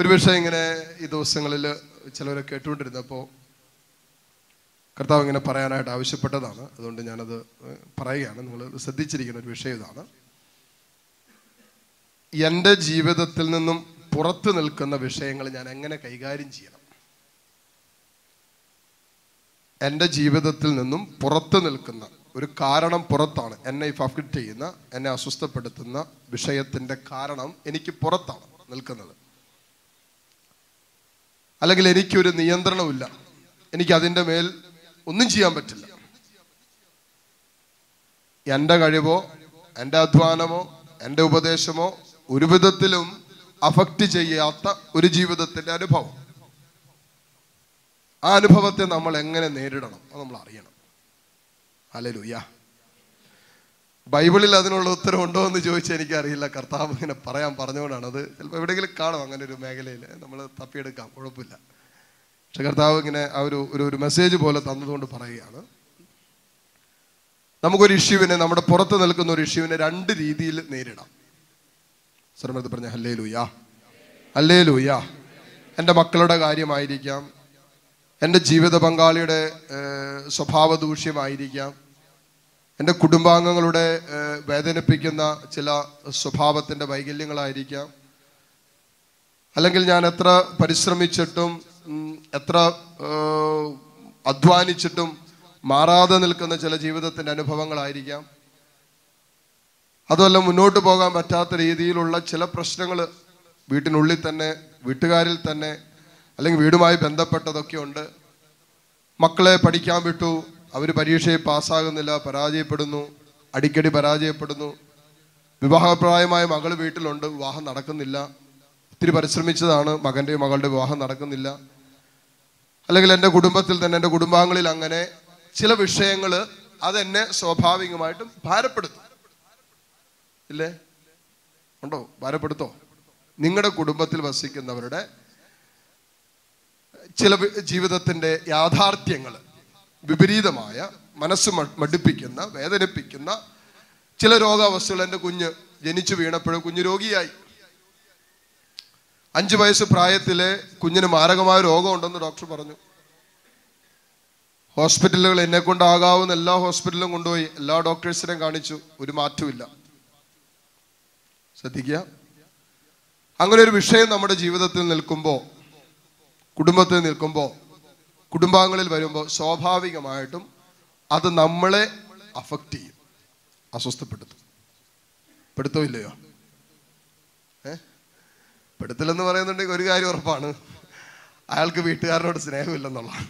ഒരു വിഷയം ഇങ്ങനെ ഈ ദിവസങ്ങളിൽ ചിലവരെ കേട്ടുകൊണ്ടിരുന്നപ്പോൾ കർത്താവ് ഇങ്ങനെ പറയാനായിട്ട് ആവശ്യപ്പെട്ടതാണ്. അതുകൊണ്ട് ഞാനത് പറയുകയാണ്. നിങ്ങൾ ശ്രദ്ധിച്ചിരിക്കുന്ന ഒരു വിഷയം ഇതാണ്. എന്റെ ജീവിതത്തിൽ നിന്നും പുറത്തു നിൽക്കുന്ന വിഷയങ്ങൾ ഞാൻ എങ്ങനെ കൈകാര്യം ചെയ്യണം? എന്റെ ജീവിതത്തിൽ നിന്നും പുറത്തു നിൽക്കുന്ന ഒരു കാരണം പുറത്താണ്. എന്നെ അഫക്റ്റ് ചെയ്യുന്ന എന്നെ അസ്വസ്ഥപ്പെടുത്തുന്ന വിഷയത്തിന്റെ കാരണം എനിക്ക് പുറത്താണ് നിൽക്കുന്നത്. അല്ലെങ്കിൽ എനിക്കൊരു നിയന്ത്രണമില്ല എനിക്ക് അതിന്റെ മേൽ ഒന്നും ചെയ്യാൻ പറ്റില്ല. എന്റെ കഴിവോ എന്റെ അധ്വാനമോ എന്റെ ഉപദേശമോ ഒരു വിധത്തിലും അഫക്റ്റ് ചെയ്യാത്ത ഒരു ജീവിതത്തിന്റെ അനുഭവം. ആ അനുഭവത്തെ നമ്മൾ എങ്ങനെ നേരിടണം അത് നമ്മൾ അറിയണം. അല്ലേലൂയ്യ ബൈബിളിൽ അതിനുള്ള ഉത്തരം ഉണ്ടോ എന്ന് ചോദിച്ചാൽ എനിക്കറിയില്ല. കർത്താവ് ഇങ്ങനെ പറയാൻ പറഞ്ഞുകൊണ്ടാണ് അത് ചിലപ്പോൾ എവിടെയെങ്കിലും കാണും അങ്ങനെ ഒരു മേഖലയിൽ. നമ്മൾ തപ്പിയെടുക്കാം കുഴപ്പമില്ല. പക്ഷെ കർത്താവ് ഇങ്ങനെ ആ ഒരു ഒരു ഒരു മെസ്സേജ് പോലെ തന്നതുകൊണ്ട് പറയുകയാണ്. നമുക്കൊരു ഇഷ്യൂവിനെ നമ്മുടെ പുറത്ത് നിൽക്കുന്ന ഒരു ഇഷ്യൂവിനെ രണ്ട് രീതിയിൽ നേരിടാം. സർമ്മത്ത് പറഞ്ഞ ഹല്ലേ ലൂയാ ഹല്ലേ ലൂയാ എന്റെ മക്കളുടെ കാര്യമായിരിക്കാം. എന്റെ ജീവിത പങ്കാളിയുടെ സ്വഭാവ ദൂഷ്യമായിരിക്കാം എന്റെ കുടുംബാംഗങ്ങളുടെ വേദനിപ്പിക്കുന്ന ചില സ്വഭാവത്തിന്റെ വൈകല്യങ്ങളായിരിക്കാം. അല്ലെങ്കിൽ ഞാൻ എത്ര പരിശ്രമിച്ചിട്ടും എത്ര അധ്വാനിച്ചിട്ടും മാറാതെ നിൽക്കുന്ന ചില ജീവിതത്തിന്റെ അനുഭവങ്ങളായിരിക്കാം. അതുമല്ല മുന്നോട്ട് പോകാൻ പറ്റാത്ത രീതിയിലുള്ള ചില പ്രശ്നങ്ങൾ വീട്ടിനുള്ളിൽ തന്നെ വീട്ടുകാരിൽ തന്നെ അല്ലെങ്കിൽ വീടുമായി ബന്ധപ്പെട്ടതൊക്കെ ഉണ്ട്. മക്കളെ പഠിക്കാൻ വിട്ടു അവർ പരീക്ഷയെ പാസ്സാകുന്നില്ല പരാജയപ്പെടുന്നു അടിക്കടി പരാജയപ്പെടുന്നു. വിവാഹപ്രായമായ മകൾ വീട്ടിലുണ്ട് വിവാഹം നടക്കുന്നില്ല. ഒത്തിരി പരിശ്രമിച്ചതാണ് മകന്റെയും മകളുടെ വിവാഹം നടക്കുന്നില്ല. അല്ലെങ്കിൽ എന്റെ കുടുംബത്തിൽ തന്നെ എന്റെ കുടുംബാംഗങ്ങളിൽ അങ്ങനെ ചില വിഷയങ്ങൾ അതെന്നെ സ്വാഭാവികമായിട്ടും ഭാരപ്പെടുത്തും. ഇല്ലേ? ഉണ്ടോ? ഭാരപ്പെടുത്തോ? നിങ്ങളുടെ കുടുംബത്തിൽ വസിക്കുന്നവരുടെ ചില ജീവിതത്തിന്റെ യാഥാർത്ഥ്യങ്ങൾ വിപരീതമായ മനസ്സ് മടുപ്പിക്കുന്ന വേദനിപ്പിക്കുന്ന ചില രോഗാവസ്ഥകൾ എന്റെ കുഞ്ഞ് ജനിച്ചു വീണപ്പോഴും കുഞ്ഞ് രോഗിയായി. അഞ്ചു വയസ്സ് പ്രായത്തിലെ കുഞ്ഞിന് മാരകമായ രോഗമുണ്ടെന്ന് ഡോക്ടർ പറഞ്ഞു. ഹോസ്പിറ്റലുകൾ എന്നെ കൊണ്ടാകാവുന്ന എല്ലാ ഹോസ്പിറ്റലിലും കൊണ്ടുപോയി. എല്ലാ ഡോക്ടേഴ്സിനെയും കാണിച്ചു. ഒരു മാറ്റമില്ല ശ്രദ്ധിക്കുക. അങ്ങനെ ഒരു വിഷയം നമ്മുടെ ജീവിതത്തിൽ നിൽക്കുമ്പോൾ കുടുംബത്തിൽ നിൽക്കുമ്പോൾ കുടുംബാംഗങ്ങളിൽ വരുമ്പോൾ സ്വാഭാവികമായിട്ടും അത് നമ്മളെ അഫക്റ്റ് ചെയ്യും. അസ്വസ്ഥപ്പെടുത്തും. പെടുത്തോ ഏ? പെടുത്തില്ലെന്ന് പറയുന്നുണ്ടെങ്കിൽ ഒരു കാര്യം ഉറപ്പാണ്. അയാൾക്ക് വീട്ടുകാരനോട് സ്നേഹമില്ലെന്നുള്ളതാണ്.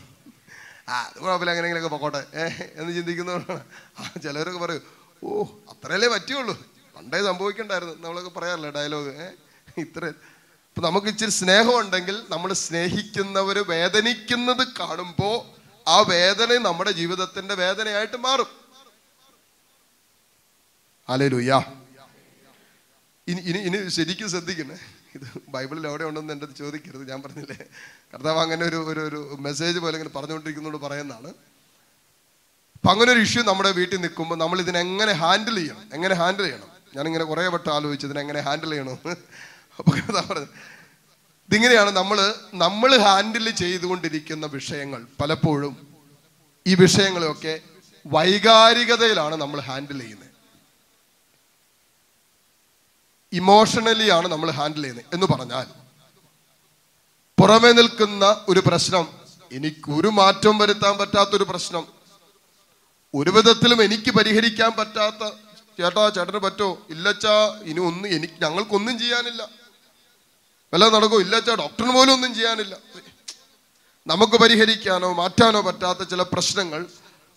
ആ അത് കുഴപ്പമില്ല എങ്ങനെയെങ്കിലൊക്കെ പൊക്കോട്ടെ. ഏ എന്ന് ചിന്തിക്കുന്നവരാണ് ആ ചിലവരൊക്കെ പറയും ഓ അത്രയല്ലേ പറ്റുള്ളൂ. പണ്ടേ സംഭവിക്കണ്ടായിരുന്നു. നമ്മളൊക്കെ പറയാറില്ല ഡയലോഗ് ഏ ഇത്ര ഇപ്പൊ നമുക്ക് ഇച്ചിരി സ്നേഹമുണ്ടെങ്കിൽ നമ്മൾ സ്നേഹിക്കുന്നവര് വേദനിക്കുന്നത് കാണുമ്പോൾ ആ വേദന നമ്മുടെ ജീവിതത്തിന്റെ വേദനയായിട്ട് മാറും. അലേലുയ്യ ഇനി ഇനി ഇനി ശരിക്കും ശ്രദ്ധിക്കണേ. ഇത് ബൈബിളിൽ എവിടെ ഉണ്ടെന്ന് എന്റെ ചോദിക്കരുത് ഞാൻ പറഞ്ഞില്ലേ. കർത്താവ് അങ്ങനെ ഒരു ഒരു ഒരു മെസ്സേജ് പോലെ ഇങ്ങനെ പറഞ്ഞുകൊണ്ടിരിക്കുന്നതോട് പറയുന്നതാണ്. അപ്പം അങ്ങനെ ഒരു ഇഷ്യൂ നമ്മുടെ വീട്ടിൽ നിൽക്കുമ്പോൾ നമ്മൾ ഇതിനെങ്ങനെ ഹാൻഡിൽ ചെയ്യണം? എങ്ങനെ ഹാൻഡിൽ ചെയ്യണം? ഞാനിങ്ങനെ കുറേ വട്ടം ആലോചിച്ചു ഇതിനെങ്ങനെ ഹാൻഡിൽ ചെയ്യണമെന്ന്. അപ്പൊ ഇതിങ്ങനെയാണ് നമ്മൾ നമ്മൾ ഹാൻഡിൽ ചെയ്തുകൊണ്ടിരിക്കുന്ന വിഷയങ്ങൾ പലപ്പോഴും ഈ വിഷയങ്ങളെയൊക്കെ വൈകാരികതയിലാണ് നമ്മൾ ഹാൻഡിൽ ചെയ്യുന്നത്. ഇമോഷണലി ആണ് നമ്മൾ ഹാൻഡിൽ ചെയ്യുന്നത്. എന്ന് പറഞ്ഞാൽ പുറമെ നിൽക്കുന്ന ഒരു പ്രശ്നം എനിക്കൊരു മാറ്റം വരുത്താൻ പറ്റാത്തൊരു പ്രശ്നം ഒരു വിധത്തിലും എനിക്ക് പരിഹരിക്കാൻ പറ്റാത്ത ചേട്ടാ ചേട്ടന് പറ്റോ? ഇല്ലച്ചാ ഇനി ഒന്നും എനിക്ക് ഞങ്ങൾക്കൊന്നും ചെയ്യാനില്ല. വല്ല നടക്കോ? ഇല്ലാച്ച ഡോക്ടറിന് പോലും ഒന്നും ചെയ്യാനില്ല. നമുക്ക് പരിഹരിക്കാനോ മാറ്റാനോ പറ്റാത്ത ചില പ്രശ്നങ്ങൾ.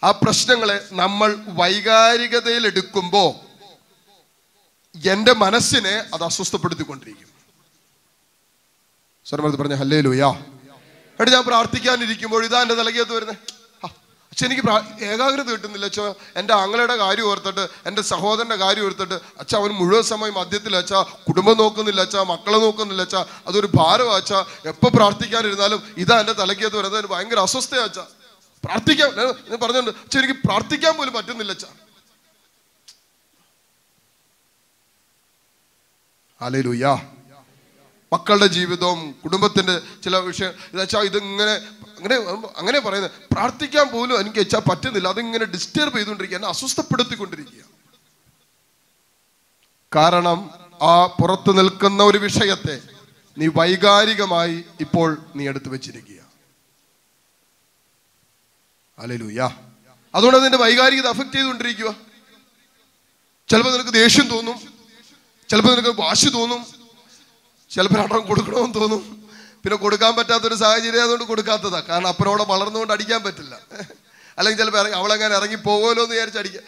ആ പ്രശ്നങ്ങളെ നമ്മൾ വൈകാരികതയിൽ എടുക്കുമ്പോൾ എന്റെ മനസ്സിനെ അത് അസ്വസ്ഥപ്പെടുത്തിക്കൊണ്ടിരിക്കും. സ്വരമത് പറഞ്ഞ ഹല്ലേ ലൂയാ എന്നിട്ട് ഞാൻ പ്രാർത്ഥിക്കാനിരിക്കുമ്പോൾ ഇതാ എന്റെ തലകത്ത് വരുന്നത് അച്ഛൻ എനിക്ക് ഏകാഗ്രത കിട്ടുന്നില്ല. അച്ഛ എന്റെ അങ്ങളുടെ കാര്യം ഓർത്തിട്ട് എന്റെ സഹോദരന്റെ കാര്യം ഓർത്തിട്ട് അച്ഛ അവൻ മുഴുവൻ സമയം മദ്യത്തിൽ അച്ഛ. കുടുംബം നോക്കുന്നില്ല അച്ഛ. മക്കളെ നോക്കുന്നില്ല അച്ഛ. അതൊരു ഭാരം അച്ഛ. എപ്പോൾ പ്രാർത്ഥിക്കാനിരുന്നാലും ഇതാ എന്റെ തലക്കകത്ത് വരുന്നത് എനിക്ക് ഭയങ്കര അസ്വസ്ഥയാണ് അച്ഛ. പ്രാർത്ഥിക്കാൻ ഞാൻ- പറഞ്ഞുകൊണ്ട് അച്ഛ എനിക്ക് പ്രാർത്ഥിക്കാൻ പോലും പറ്റുന്നില്ല അച്ഛ. ഹല്ലേലൂയ മക്കളുടെ ജീവിതവും കുടുംബത്തിന്റെ ചില വിഷയം ഇതാച്ചാ ഇതിങ്ങനെ അങ്ങനെ അങ്ങനെ പറയുന്നത്. പ്രാർത്ഥിക്കാൻ പോലും എനിക്ക് വെച്ചാൽ പറ്റുന്നില്ല. അതിങ്ങനെ ഡിസ്റ്റർബ് ചെയ്തുകൊണ്ടിരിക്കുക. എന്നെ അസ്വസ്ഥപ്പെടുത്തിക്കൊണ്ടിരിക്കുക. കാരണം ആ പുറത്തു നിൽക്കുന്ന ഒരു വിഷയത്തെ നീ വൈകാരികമായി ഇപ്പോൾ നീ എടുത്തു വെച്ചിരിക്കുക. അലലൂയ അതുകൊണ്ട് നിന്റെ വൈകാരികത അഫക്റ്റ് ചെയ്തുകൊണ്ടിരിക്കുക. ചിലപ്പോൾ നിനക്ക് ദേഷ്യം തോന്നും. ചിലപ്പോൾ നിനക്ക് വാശി തോന്നും. ചിലപ്പോൾ അടം കൊടുക്കണമെന്ന് തോന്നും. പിന്നെ കൊടുക്കാൻ പറ്റാത്തൊരു സാഹചര്യം അതുകൊണ്ട് കൊടുക്കാത്തതാണ് കാരണം അപ്പനോടെ വളർന്നുകൊണ്ട് അടിക്കാൻ പറ്റില്ല. അല്ലെങ്കിൽ ചിലപ്പോൾ ഇറങ്ങി അവളെങ്ങനെ ഇറങ്ങി പോകുമല്ലോ എന്ന് വിചാരിച്ച് അടിക്കുക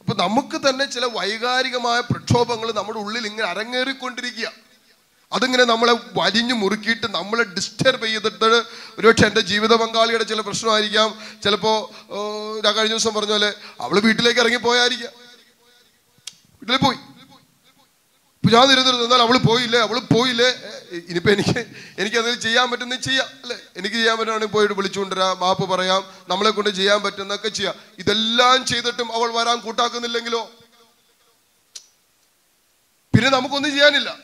അപ്പം നമുക്ക് തന്നെ ചില വൈകാരികമായ പ്രക്ഷോഭങ്ങൾ നമ്മുടെ ഉള്ളിൽ ഇങ്ങനെ അരങ്ങേറിക്കൊണ്ടിരിക്കുക. അതിങ്ങനെ നമ്മളെ വലിഞ്ഞു മുറുക്കിയിട്ട് നമ്മളെ ഡിസ്റ്റർബ് ചെയ്തിട്ട് ഒരുപക്ഷെ എന്റെ ജീവിത പങ്കാളിയുടെ ചില പ്രശ്നമായിരിക്കാം. ചിലപ്പോൾ ഞാൻ കഴിഞ്ഞ ദിവസം പറഞ്ഞ പോലെ അവൾ വീട്ടിലേക്ക് ഇറങ്ങി പോയായിരിക്കാം വീട്ടിൽ പോയി. ഇപ്പൊ ഞാൻ ഇരുന്നിരുന്നു എന്നാൽ അവൾ പോയില്ലേ? അവൾ പോയില്ലേ? ഇനിയിപ്പോ എനിക്ക് എനിക്കത് ചെയ്യാൻ പറ്റുന്ന ചെയ്യാം അല്ലെ? എനിക്ക് ചെയ്യാൻ പറ്റുകയാണെങ്കിൽ പോയിട്ട് വിളിച്ചുകൊണ്ടുവരാം മാപ്പ് പറയാം നമ്മളെ കൊണ്ട് ചെയ്യാൻ പറ്റുന്നൊക്കെ ചെയ്യാം. ഇതെല്ലാം ചെയ്തിട്ടും അവൾ വരാൻ കൂട്ടാക്കുന്നില്ലെങ്കിലോ? പിന്നെ നമുക്കൊന്നും ചെയ്യാനില്ല.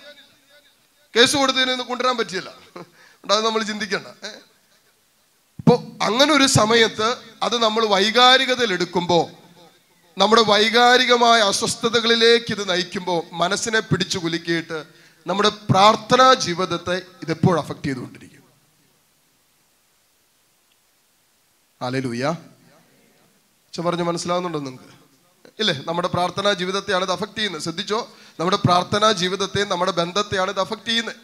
കേസ് കൊടുത്തതിന് കൊണ്ടുവരാൻ പറ്റിയല്ല. അത് നമ്മൾ ചിന്തിക്കണ്ട? അപ്പോ അങ്ങനെ ഒരു സമയത്ത് അത് നമ്മൾ വൈകാരികതയിൽ എടുക്കുമ്പോൾ നമ്മുടെ വൈകാരികമായ അസ്വസ്ഥതകളിലേക്ക് ഇത് നയിക്കുമ്പോൾ മനസ്സിനെ പിടിച്ചു കുലുക്കിയിട്ട് നമ്മുടെ പ്രാർത്ഥനാ ജീവിതത്തെ ഇതെപ്പോഴും അഫക്റ്റ് ചെയ്തുകൊണ്ടിരിക്കും. അലലൂയ പറഞ്ഞ് മനസ്സിലാവുന്നുണ്ടോ നിങ്ങൾക്ക്? ഇല്ലേ? നമ്മുടെ പ്രാർത്ഥനാ ജീവിതത്തെയാണ് ഇത് അഫക്റ്റ് ചെയ്യുന്നത്. ശ്രദ്ധിച്ചോ? നമ്മുടെ പ്രാർത്ഥനാ ജീവിതത്തെയും നമ്മുടെ ബന്ധത്തെയാണ് ഇത് അഫക്റ്റ് ചെയ്യുന്നത്.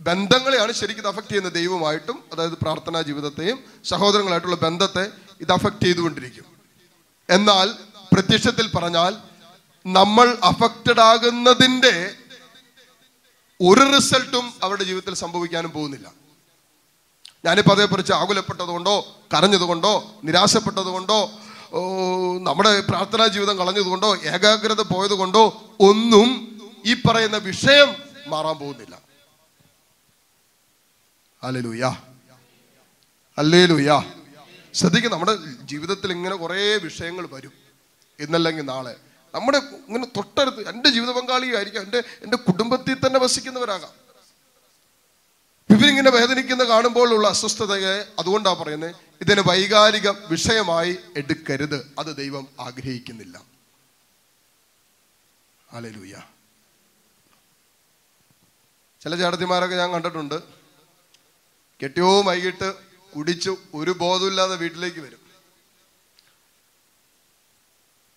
ബന്ധങ്ങളെയാണ് ശരിക്കും ഇത് അഫക്റ്റ് ചെയ്യുന്നത് ദൈവമായിട്ടും അതായത് പ്രാർത്ഥനാ ജീവിതത്തെയും സഹോദരങ്ങളായിട്ടുള്ള ബന്ധത്തെ ഇത് അഫക്റ്റ് ചെയ്തുകൊണ്ടിരിക്കും. എന്നാൽ പ്രത്യക്ഷത്തിൽ പറഞ്ഞാൽ നമ്മൾ അഫക്റ്റഡ് ആകുന്നതിന്റെ ഒരു റിസൾട്ടും അവരുടെ ജീവിതത്തിൽ സംഭവിക്കാനും പോകുന്നില്ല. ഞാനിപ്പോൾ അതേക്കുറിച്ച് ആകുലപ്പെട്ടതുകൊണ്ടോ കരഞ്ഞതുകൊണ്ടോ നിരാശപ്പെട്ടതുകൊണ്ടോ നമ്മുടെ പ്രാർത്ഥനാ ജീവിതം കളഞ്ഞതുകൊണ്ടോ ഏകാഗ്രത പോയതുകൊണ്ടോ ഒന്നും ഈ പറയുന്ന വിഷയം മാറാൻ പോകുന്നില്ല. അല്ലേലൂയ അല്ലേലൂയ ശ്രദ്ധിക്കുക നമ്മുടെ ജീവിതത്തിൽ ഇങ്ങനെ കുറേ വിഷയങ്ങൾ വരും. ഇന്നല്ലെങ്കിൽ നാളെ. നമ്മുടെ ഇങ്ങനെ തൊട്ടടുത്ത് എന്റെ ജീവിത പങ്കാളിയായിരിക്കാം എന്റെ എന്റെ കുടുംബത്തിൽ തന്നെ വസിക്കുന്നവരാകാം. ഇവരിങ്ങനെ വേദനിക്കുന്ന കാണുമ്പോഴുള്ള അസ്വസ്ഥതയെ അതുകൊണ്ടാണ് പറയുന്നത് ഇതിനെ വൈകാരിക വിഷയമായി എടുക്കരുത്. അത് ദൈവം ആഗ്രഹിക്കുന്നില്ല. അലലൂയ ചില ചാടത്തിമാരൊക്കെ ഞാൻ കണ്ടിട്ടുണ്ട്. കെട്ടിയോ വൈകിട്ട് കുടിച്ചു ഒരു ബോധമില്ലാതെ വീട്ടിലേക്ക് വരും.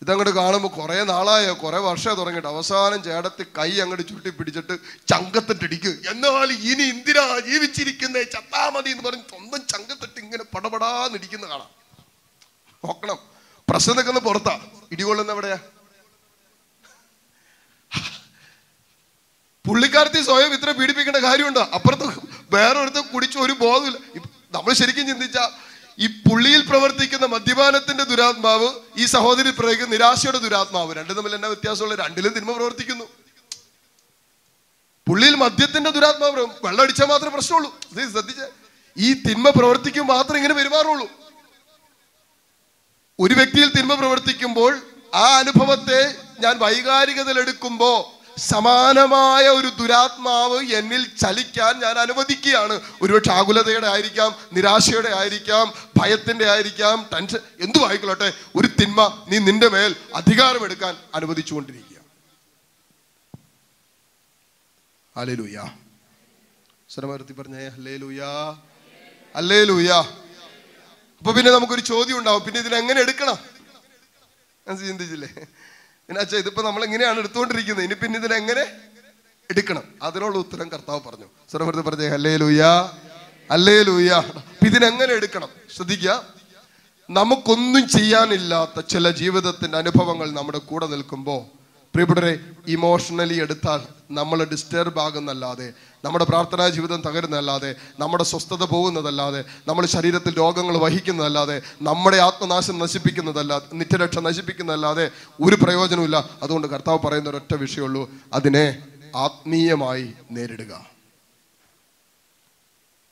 ഇതങ്ങോട്ട് കാണുമ്പോൾ കുറേ നാളായോ കുറേ വർഷമോ തുടങ്ങിയിട്ട് അവസാനം ചേടത്തി കൈ അങ്ങോട്ട് ചുരുട്ടി പിടിച്ചിട്ട് ചങ്കത്തിട്ടിടിക്കുക എന്നാൽ ഇനി ഇന്ദിര ജീവിച്ചിരിക്കുന്നേ? ചത്താ മതി എന്ന് പറഞ്ഞ് സ്വന്തം ചങ്കത്തിട്ട് ഇങ്ങനെ പടപടാന്നിരിക്കുന്ന കാണാം. നോക്കണം. പ്രശ്നം നിൽക്കുന്ന പുറത്താ. ഇടികൊള്ളുന്ന എവിടെയാ? പുള്ളിക്കാരത്തി സ്വയം ഇത്ര പീഡിപ്പിക്കേണ്ട കാര്യമുണ്ടോ? അപ്പുറത്ത് വേറെ ഒരുത്ത കുടിച്ച് ഒരു ബോധമില്ല നമ്മൾ ശരിക്കും ചിന്തിച്ച ഈ പുള്ളിയിൽ പ്രവർത്തിക്കുന്ന മദ്യപാനത്തിന്റെ ദുരാത്മാവ് ഈ സഹോദരി പ്രയോഗിക്കുന്ന നിരാശയുടെ ദുരാത്മാവ് രണ്ടും തമ്മിൽ എന്നാ വ്യത്യാസമുള്ള? രണ്ടിലും തിന്മ പ്രവർത്തിക്കുന്നു. പുള്ളിയിൽ മദ്യത്തിന്റെ ദുരാത്മാവ് വെള്ളം അടിച്ചാൽ മാത്രമേ പ്രശ്നമുള്ളൂ. ശ്രദ്ധിച്ച. ഈ തിന്മ പ്രവർത്തിക്കും മാത്രം ഇങ്ങനെ പെരുമാറുള്ളൂ. ഒരു വ്യക്തിയിൽ തിന്മ പ്രവർത്തിക്കുമ്പോൾ ആ അനുഭവത്തെ ഞാൻ വൈകാരികതയിൽ എടുക്കുമ്പോൾ സമാനമായ ഒരു ദുരാത്മാവ് എന്നിൽ ചലിക്കാൻ ഞാൻ അനുവദിക്കുകയാണ്. ഒരുപക്ഷെ ആകുലതയുടെ ആയിരിക്കാം നിരാശയുടെ ആയിരിക്കാം ഭയത്തിന്റെ ആയിരിക്കാം ടെൻഷൻ എന്തു ആയിക്കൊള്ളട്ടെ ഒരു തിന്മ നീ നിന്റെ മേൽ അധികാരമെടുക്കാൻ അനുവദിച്ചുകൊണ്ടിരിക്കുക അല്ലേലൂയ സ്വരമരത്തി പറഞ്ഞേ അല്ലേ ലൂയാ അല്ലേ ലൂയാ അപ്പൊ പിന്നെ നമുക്കൊരു ചോദ്യം ഉണ്ടാവും പിന്നെ ഇതിനെങ്ങനെ എടുക്കണം? ചിന്തിച്ചില്ലേ? പിന്നെ അച്ഛാ ഇതിപ്പോ നമ്മൾ എങ്ങനെയാണ് എടുത്തുകൊണ്ടിരിക്കുന്നത്. ഇനി പിന്നെ ഇതിനെ എങ്ങനെ എടുക്കണം? അതിനുള്ള ഉത്തരം കർത്താവ് പറഞ്ഞു. സ്വരമൃത്തി പറഞ്ഞേ അല്ലേ ലൂയാ അല്ലേ ലൂയാ ഇതിനെങ്ങനെ എടുക്കണം? ശ്രദ്ധിക്കുക. നമുക്കൊന്നും ചെയ്യാനില്ലാത്ത ചില ജീവിതത്തിന്റെ അനുഭവങ്ങൾ നമ്മുടെ കൂടെ നിൽക്കുമ്പോൾ പ്രിയപ്പെട്ടവരെ ഇമോഷണലി എടുത്താൽ നമ്മൾ ഡിസ്റ്റർബ് ആകുന്നല്ലാതെ നമ്മുടെ പ്രാർത്ഥനാ ജീവിതം തകരുന്നതല്ലാതെ നമ്മുടെ സ്വസ്ഥത പോകുന്നതല്ലാതെ നമ്മുടെ ശരീരത്തിൽ രോഗങ്ങൾ വഹിക്കുന്നതല്ലാതെ നമ്മുടെ ആത്മനാശം നശിപ്പിക്കുന്നതല്ലാതെ നിത്യരക്ഷ നശിപ്പിക്കുന്നതല്ലാതെ ഒരു പ്രയോജനമില്ല അതുകൊണ്ട് കർത്താവ് പറയുന്ന ഒരൊറ്റ വിഷയമുള്ളൂ. അതിനെ ആത്മീയമായി നേരിടുക.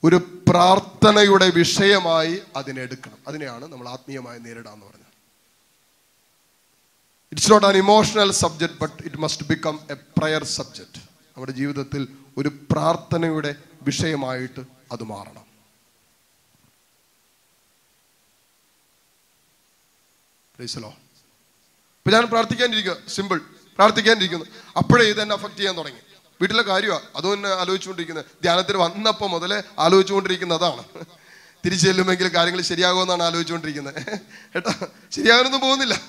ഒരു പ്രാർത്ഥനയുടെ വിഷയമായി അതിനെ എടുക്കണം. അതിനെയാണ് നമ്മൾ ആത്മീയമായി നേരിടുക എന്ന് പറഞ്ഞത്. It's not an emotional subject but it must become a prayer subject നമ്മുടെ ജീവിതത്തിൽ ഒരു പ്രാർത്ഥനയുടെ വിഷയമായിട്ട് അത് മാറണം. പ്രൈസലോ ഇപ്പൊ ഞാൻ പ്രാർത്ഥിക്കാനിരിക്കുക സിമ്പിൾ പ്രാർത്ഥിക്കാനിരിക്കുന്നു. അപ്പോഴേ ഇത് എന്നെ അഫക്ട് ചെയ്യാൻ തുടങ്ങി. വീട്ടിലെ കാര്യമാണ് അതും എന്നെ ആലോചിച്ചുകൊണ്ടിരിക്കുന്നത്. ധ്യാനത്തിന് വന്നപ്പോൾ മുതലേ ആലോചിച്ചുകൊണ്ടിരിക്കുന്നത് അതാണ് തിരിച്ചു ചെല്ലുമെങ്കിൽ കാര്യങ്ങൾ ശരിയാകുമെന്നാണ് ആലോചിച്ചുകൊണ്ടിരിക്കുന്നത്. കേട്ടോ? ശരിയാകാനൊന്നും പോകുന്നില്ല.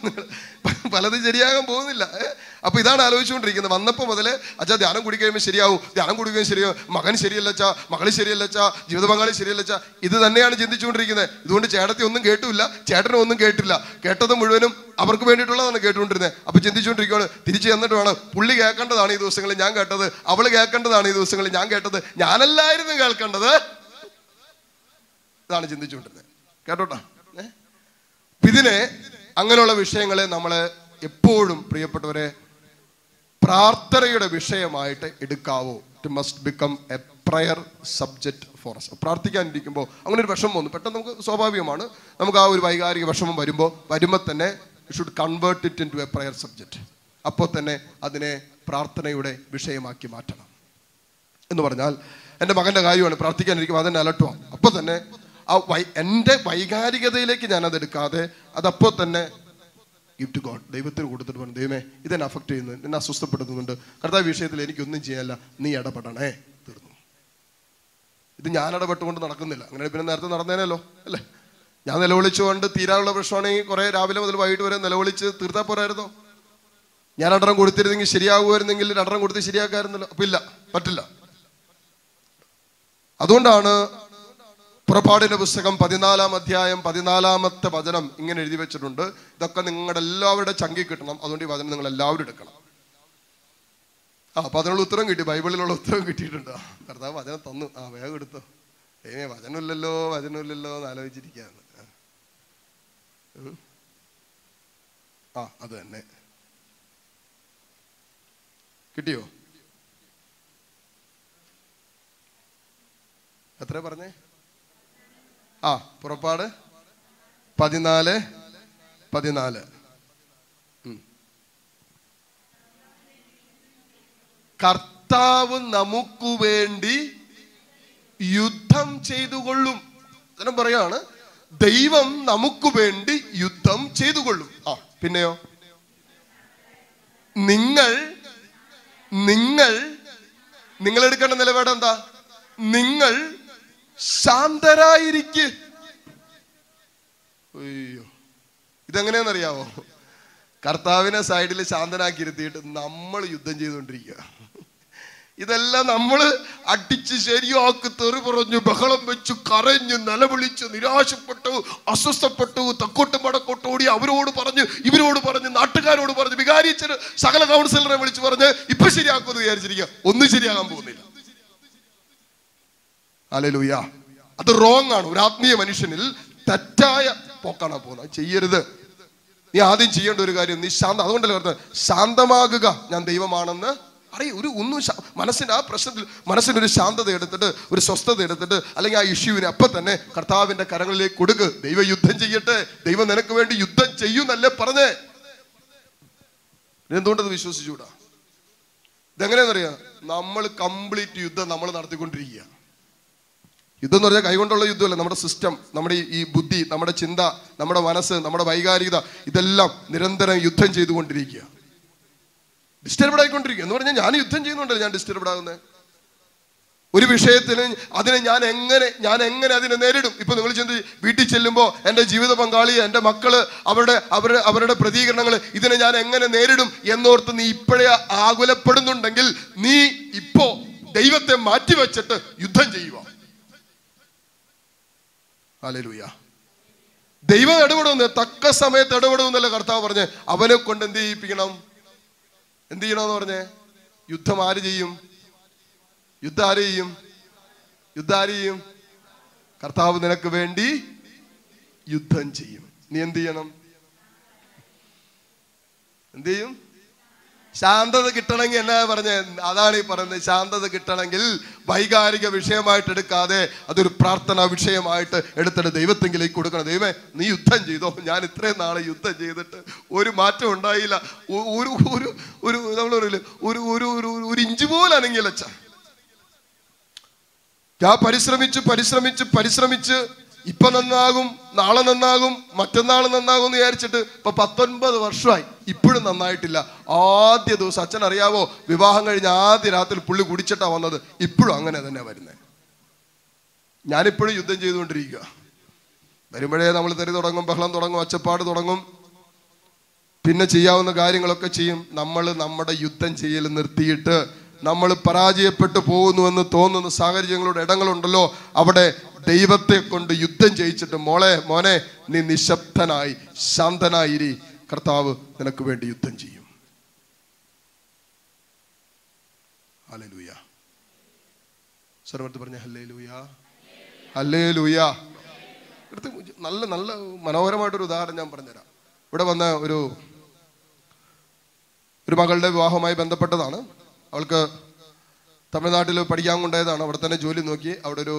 പലതും ശരിയാകാൻ പോകുന്നില്ല. അപ്പോൾ അപ്പൊ ഇതാണ് ആലോചിച്ചുകൊണ്ടിരിക്കുന്നത്. വന്നപ്പോൾ മുതലേ അച്ഛാ ധ്യാനം കുടി ശരിയാവും. ധ്യാനം കുടിക്കുകയും ശരിയാവും. മകൻ ശരിയല്ല അച്ഛാ. മകൾ ശരിയല്ല അച്ഛാ. ജീവിത പങ്കാളി ശരിയല്ല അച്ഛാ. ഇത് തന്നെയാണ് ചിന്തിച്ചുകൊണ്ടിരിക്കുന്നത്. ഇതുകൊണ്ട് ചേട്ടത്തി ഒന്നും കേട്ടില്ല ചേട്ടനും ഒന്നും കേട്ടില്ല. കേട്ടത് മുഴുവനും അവർക്ക് വേണ്ടിയിട്ടുള്ളതാണ് കേട്ടുകൊണ്ടിരുന്നത്. അപ്പൊ ചിന്തിച്ചുകൊണ്ടിരിക്കുകയാണ് തിരിച്ചു ചെന്നിട്ട് വേണം. പുള്ളി കേൾക്കേണ്ടതാണ് ഈ ദിവസങ്ങളിൽ ഞാൻ കേട്ടത്. അവൾ കേൾക്കേണ്ടതാണ് ഈ ദിവസങ്ങളിൽ ഞാൻ കേട്ടത്. ഞാനല്ലായിരുന്നു കേൾക്കേണ്ടത്. ഇതാണ് ചിന്തിച്ചുകൊണ്ടിരുന്നത്. കേട്ടോട്ടാ? ഇതിനെ അങ്ങനെയുള്ള വിഷയങ്ങളെ നമ്മൾ എപ്പോഴും പ്രിയപ്പെട്ടവരെ പ്രാർത്ഥനയുടെ വിഷയമായിട്ട് എടുക്കാവോ? It must become a prayer subject for us. പ്രാർത്ഥിക്കാനിരിക്കുമ്പോൾ അങ്ങനെ ഒരു വിഷമം വന്നു. പെട്ടെന്ന് നമുക്ക് സ്വാഭാവികമാണ്. നമുക്ക് ആ ഒരു വൈകാരിക വിഷമം വരുമ്പോൾ വരുമ്പോൾ തന്നെ you should convert it into a prayer subject അപ്പോൾ തന്നെ അതിനെ പ്രാർത്ഥനയുടെ വിഷയമാക്കി മാറ്റണം. എന്ന് പറഞ്ഞാൽ എന്റെ മകന്റെ കാര്യമാണ് പ്രാർത്ഥിക്കാനിരിക്കുമ്പോൾ അതെന്നെ അലട്ടുവാണ് അപ്പോൾ തന്നെ ആ വൈ എന്റെ വൈകാരികതയിലേക്ക് ഞാനത് എടുക്കാതെ അതപ്പോൾ തന്നെ ഗിവ് ടു ഗോഡ് ദൈവത്തിന് കൊടുത്തിട്ട് പറഞ്ഞു ദൈവമേ ഇതെന്നെ അഫക്റ്റ് ചെയ്യുന്നു എന്നെ അസ്വസ്ഥപ്പെടുത്തുന്നുണ്ട്. കർത്താവ് വിഷയത്തിൽ എനിക്കൊന്നും ചെയ്യാനല്ല. നീ ഇടപെടണേ. തീർന്നു. ഇത് ഞാൻ ഇടപെട്ടുകൊണ്ട് നടക്കുന്നില്ല. അങ്ങനെ പിന്നെ നേരത്തെ നടന്നേനല്ലോ അല്ലേ? ഞാൻ നിലവിളിച്ചുകൊണ്ട് തീരാനുള്ള പ്രശ്നമാണെങ്കിൽ കുറേ രാവിലെ മുതൽ വൈകിട്ട് വരെ നിലവിളിച്ച് തീർത്താൽ പോരായിരുന്നോ? ഞാൻ അടരം കൊടുത്തിരുന്നെങ്കിൽ ശരിയാകുമായിരുന്നെങ്കിൽ അടരം കൊടുത്ത് ശരിയാക്കാമായിരുന്നല്ലോ അപ്പം ഇല്ല പറ്റില്ല. അതുകൊണ്ടാണ് പുറപ്പാടിന്റെ പുസ്തകം പതിനാലാം അധ്യായം പതിനാലാമത്തെ വചനം ഇങ്ങനെ എഴുതി വെച്ചിട്ടുണ്ട്. ഇതൊക്കെ നിങ്ങളുടെ എല്ലാവരുടെ ചങ്കി കിട്ടണം. അതുകൊണ്ട് ഈ വചനം നിങ്ങൾ എല്ലാവരും എടുക്കണം. ആ അപ്പൊ അതിനുള്ള ഉത്തരം കിട്ടി. ബൈബിളിലുള്ള ഉത്തരം കിട്ടിയിട്ടുണ്ട്. കർത്താവ് വചനം തന്നു. ആ വേഗം എടുത്തു. ഏ വചനമില്ലല്ലോ വചനമില്ലല്ലോ എന്ന് ആലോചിച്ചിരിക്കുകയാണ്. ആ. അത് തന്നെ. കിട്ടിയോ? എത്ര പറഞ്ഞേ? ആ പുറപ്പാട്. പതിനാല് പതിനാല്. കർത്താവ് നമുക്ക് വേണ്ടി യുദ്ധം ചെയ്തുകൊള്ളും. അങ്ങനെ പറയാണ്. ദൈവം നമുക്ക് വേണ്ടി യുദ്ധം ചെയ്തുകൊള്ളും. ആ പിന്നെയോ? നിങ്ങൾ നിങ്ങൾ നിങ്ങൾ എടുക്കേണ്ട നിലപാട് എന്താ നിങ്ങൾ ശാന്തരായിരിക്ക്. അയ്യോ. ഇതെങ്ങനെയാണെന്നറിയാവോ? കർത്താവിനെ സൈഡിൽ ശാന്തനാക്കി ഇരുത്തിയിട്ട് നമ്മൾ യുദ്ധം ചെയ്തുകൊണ്ടിരിക്കുക. ഇതെല്ലാം നമ്മൾ അടിച്ച് ശരിയാക്കി തെറി പറഞ്ഞു ബഹളം വെച്ചു കരഞ്ഞു നിലവിളിച്ചു നിരാശപ്പെട്ടു അസ്വസ്ഥപ്പെട്ടു തക്കോട്ടും വടക്കോട്ടും ഓടി അവരോട് പറഞ്ഞു ഇവരോട് പറഞ്ഞു നാട്ടുകാരോട് പറഞ്ഞു വികാരിച്ചന് സകല കൗൺസിലറെ വിളിച്ചു പറഞ്ഞ് ഇപ്പൊ ശരിയാക്കുമെന്ന് വിചാരിച്ചിരിക്കുക. ഒന്നും ശരിയാകാൻ പോകുന്നില്ല. അലലുയ അത് റോങ് ആണ്. ഒരു ആത്മീയ മനുഷ്യനിൽ തെറ്റായ പോക്കാണ് പോകുന്നത്. ചെയ്യരുത്. നീ ആദ്യം ചെയ്യേണ്ട ഒരു കാര്യം നീ ശാന്ത അതുകൊണ്ടല്ലേ പറഞ്ഞത്? ശാന്തമാകുക. ഞാൻ ദൈവമാണെന്ന് അറിയ ഒരു ഒന്നും മനസ്സിന് ആ പ്രശ്നത്തിൽ മനസ്സിനൊരു ശാന്തത എടുത്തിട്ട് ഒരു സ്വസ്ഥത എടുത്തിട്ട് അല്ലെങ്കിൽ ആ ഇഷ്യൂവിനെ അപ്പൊ തന്നെ കർത്താവിന്റെ കരങ്ങളിലേക്ക് കൊടുക്ക്. ദൈവ യുദ്ധം ചെയ്യട്ടെ. ദൈവം നിനക്ക് വേണ്ടി യുദ്ധം ചെയ്യുന്നല്ലേ പറഞ്ഞേ. എന്തുകൊണ്ടത് വിശ്വസിച്ചുകൂടാ? ഇതെങ്ങനെയാണെന്നറിയാം? നമ്മൾ കംപ്ലീറ്റ് യുദ്ധം നമ്മൾ നടത്തിക്കൊണ്ടിരിക്കുക യുദ്ധം എന്ന് പറഞ്ഞാൽ കൈകൊണ്ടുള്ള യുദ്ധമല്ല. നമ്മുടെ സിസ്റ്റം നമ്മുടെ ഈ- ബുദ്ധി നമ്മുടെ ചിന്ത നമ്മുടെ മനസ്സ് നമ്മുടെ വൈകാരികത ഇതെല്ലാം നിരന്തരം യുദ്ധം ചെയ്തുകൊണ്ടിരിക്കുക. ഡിസ്റ്റർബ് ആയിക്കൊണ്ടിരിക്കുക. എന്ന് പറഞ്ഞാൽ ഞാൻ യുദ്ധം ചെയ്യുന്നുണ്ടല്ലോ ഞാൻ ഡിസ്റ്റർബ് ആകുന്നത് ഒരു വിഷയത്തിന് അതിനെ ഞാൻ എങ്ങനെ ഞാൻ എങ്ങനെ അതിനെ നേരിടും? ഇപ്പൊ നിങ്ങൾ ചെന്ന് വീട്ടിൽ ചെല്ലുമ്പോൾ എന്റെ ജീവിത പങ്കാളി എന്റെ മക്കൾ അവരുടെ അവരുടെ അവരുടെ പ്രതികരണങ്ങൾ ഇതിനെ ഞാൻ എങ്ങനെ നേരിടും എന്നോർത്ത് നീ ഇപ്പോഴേ ആകുലപ്പെടുന്നുണ്ടെങ്കിൽ നീ ഇപ്പോ ദൈവത്തെ മാറ്റിവെച്ചിട്ട് യുദ്ധം ചെയ്യുക. ഹല്ലേലൂയ. ദൈവം ഇടപെടുന്നു തക്ക സമയത്ത് ഇടപെടുന്നല്ലേ കർത്താവ് പറഞ്ഞ് അവനെ കൊണ്ട് എന്ത് ചെയ്യിപ്പിക്കണം? എന്ത് ചെയ്യണമെന്ന് പറഞ്ഞേ? യുദ്ധം ആര് ചെയ്യും? യുദ്ധം ആര് ചെയ്യും? യുദ്ധം ആര് ചെയ്യും? കർത്താവ് നിനക്ക് വേണ്ടി യുദ്ധം ചെയ്യും. നീ എന്ത് ചെയ്യണം? എന്ത് ചെയ്യും? ശാന്തത കിട്ടണമെങ്കിൽ എന്നാ പറഞ്ഞ? അതാണ് ഈ പറയുന്നത്. ശാന്തത കിട്ടണമെങ്കിൽ വൈകാരിക വിഷയമായിട്ട് എടുക്കാതെ അതൊരു പ്രാർത്ഥനാ വിഷയമായിട്ട് എടുത്തിട്ട് ദൈവത്തെങ്കിലേക്ക് കൊടുക്കണം. ദൈവമേ നീ യുദ്ധം ചെയ്തോ? ഞാൻ ഇത്രയും നാളെ യുദ്ധം ചെയ്തിട്ട് ഒരു മാറ്റം ഉണ്ടായില്ല. ഒരു ഒരു ഒരു നമ്മൾ പറയില്ല? ഒരു ഒരു ഒരു ഒരു ഇഞ്ച് പോലും അനങ്ങിയില്ല ഞാൻ പരിശ്രമിച്ച് പരിശ്രമിച്ച് പരിശ്രമിച്ച് ഇപ്പൊ നന്നാകും നാളെ നന്നാകും മറ്റന്നാൾ നന്നാകും എന്ന് വിചാരിച്ചിട്ട് ഇപ്പൊ പത്തൊൻപത് വർഷമായി. ഇപ്പോഴും നന്നായിട്ടില്ല. ആദ്യ ദിവസം അച്ഛൻ അറിയാവോ വിവാഹം കഴിഞ്ഞ ആദ്യ രാത്രി പുള്ളി കുടിച്ചിട്ടാ വന്നത്. ഇപ്പോഴും അങ്ങനെ തന്നെ വരുന്നത് ഞാനിപ്പോഴും യുദ്ധം ചെയ്തുകൊണ്ടിരിക്കുക. വരുമ്പോഴേ നമ്മൾ തെറി തുടങ്ങും ബഹളം തുടങ്ങും ഒച്ചപ്പാട് തുടങ്ങും. പിന്നെ ചെയ്യാവുന്ന കാര്യങ്ങളൊക്കെ ചെയ്യും. നമ്മൾ നമ്മുടെ യുദ്ധം ചെയ്യൽ നിർത്തിയിട്ട് നമ്മൾ പരാജയപ്പെട്ടു പോകുന്നുവെന്ന് തോന്നുന്ന സാഹചര്യങ്ങളുടെ ഇടങ്ങളുണ്ടല്ലോ. അവിടെ ദൈവത്തെ കൊണ്ട് യുദ്ധം ചെയ്യിച്ചിട്ട് മോളെ മോനെ നീ നിശബ്ദനായി ശാന്തനായിരി കർത്താവ് നിനക്ക് വേണ്ടി യുദ്ധം ചെയ്യും. ഹല്ലേലൂയ. ഹല്ലേലൂയ. നല്ല നല്ല മനോഹരമായിട്ടൊരു ഉദാഹരണം ഞാൻ പറഞ്ഞുതരാം. ഇവിടെ വന്ന ഒരു ഒരു മകളുടെ വിവാഹവുമായി ബന്ധപ്പെട്ടതാണ്. അവൾക്ക് തമിഴ്നാട്ടിൽ പഠിക്കാൻ കൊണ്ടായതാണ് അവിടെ തന്നെ ജോലി നോക്കി. അവിടെ ഒരു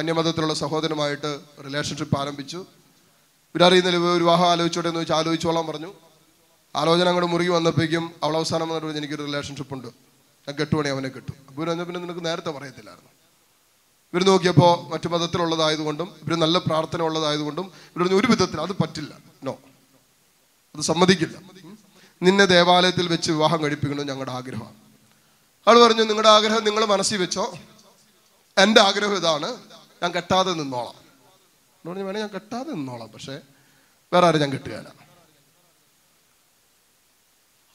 അന്യമതത്തിലുള്ള സഹോദരനുമായിട്ട് റിലേഷൻഷിപ്പ് ആരംഭിച്ചു. ഇവരറിയുന്നില്ല വിവാഹം ആലോചിച്ചോട്ടെ എന്ന് വെച്ചാൽ ആലോചിച്ചോളാം പറഞ്ഞു. ആലോചന അങ്ങോട്ട് മുറുകി വന്നപ്പോഴേക്കും അവൾ അവസാനം വന്നിട്ട് പറഞ്ഞു, എനിക്കൊരു റിലേഷൻഷിപ്പ് ഉണ്ട്. ഞാൻ കെട്ടുവാണെ അവനെ കിട്ടും. അപ്പോൾ ഇവർ പിന്നെ നിനക്ക് നേരത്തെ പറയത്തില്ലായിരുന്നു. ഇവർ നോക്കിയപ്പോൾ മറ്റു മതത്തിലുള്ളതായതുകൊണ്ടും ഇവർ നല്ല പ്രാർത്ഥന ഉള്ളതായതുകൊണ്ടും ഇവർ പറഞ്ഞു, ഒരു വിധത്തിൽ അത് പറ്റില്ല. നോ അത് സമ്മതിക്കില്ല. നിന്നെ ദേവാലയത്തിൽ വെച്ച് വിവാഹം കഴിപ്പിക്കണം ഞങ്ങളുടെ ആഗ്രഹമാണ്. ആൾ പറഞ്ഞു നിങ്ങളുടെ ആഗ്രഹം നിങ്ങൾ മനസ്സിൽ വെച്ചോ. എന്റെ ആഗ്രഹം ഇതാണ്. ഞാൻ കെട്ടാതെ നിന്നോളാം. എന്ന് പറഞ്ഞു വേണേ ഞാൻ കെട്ടാതെ നിന്നോളാം പക്ഷേ വേറെ ആരും ഞാൻ കെട്ടുകയില്ല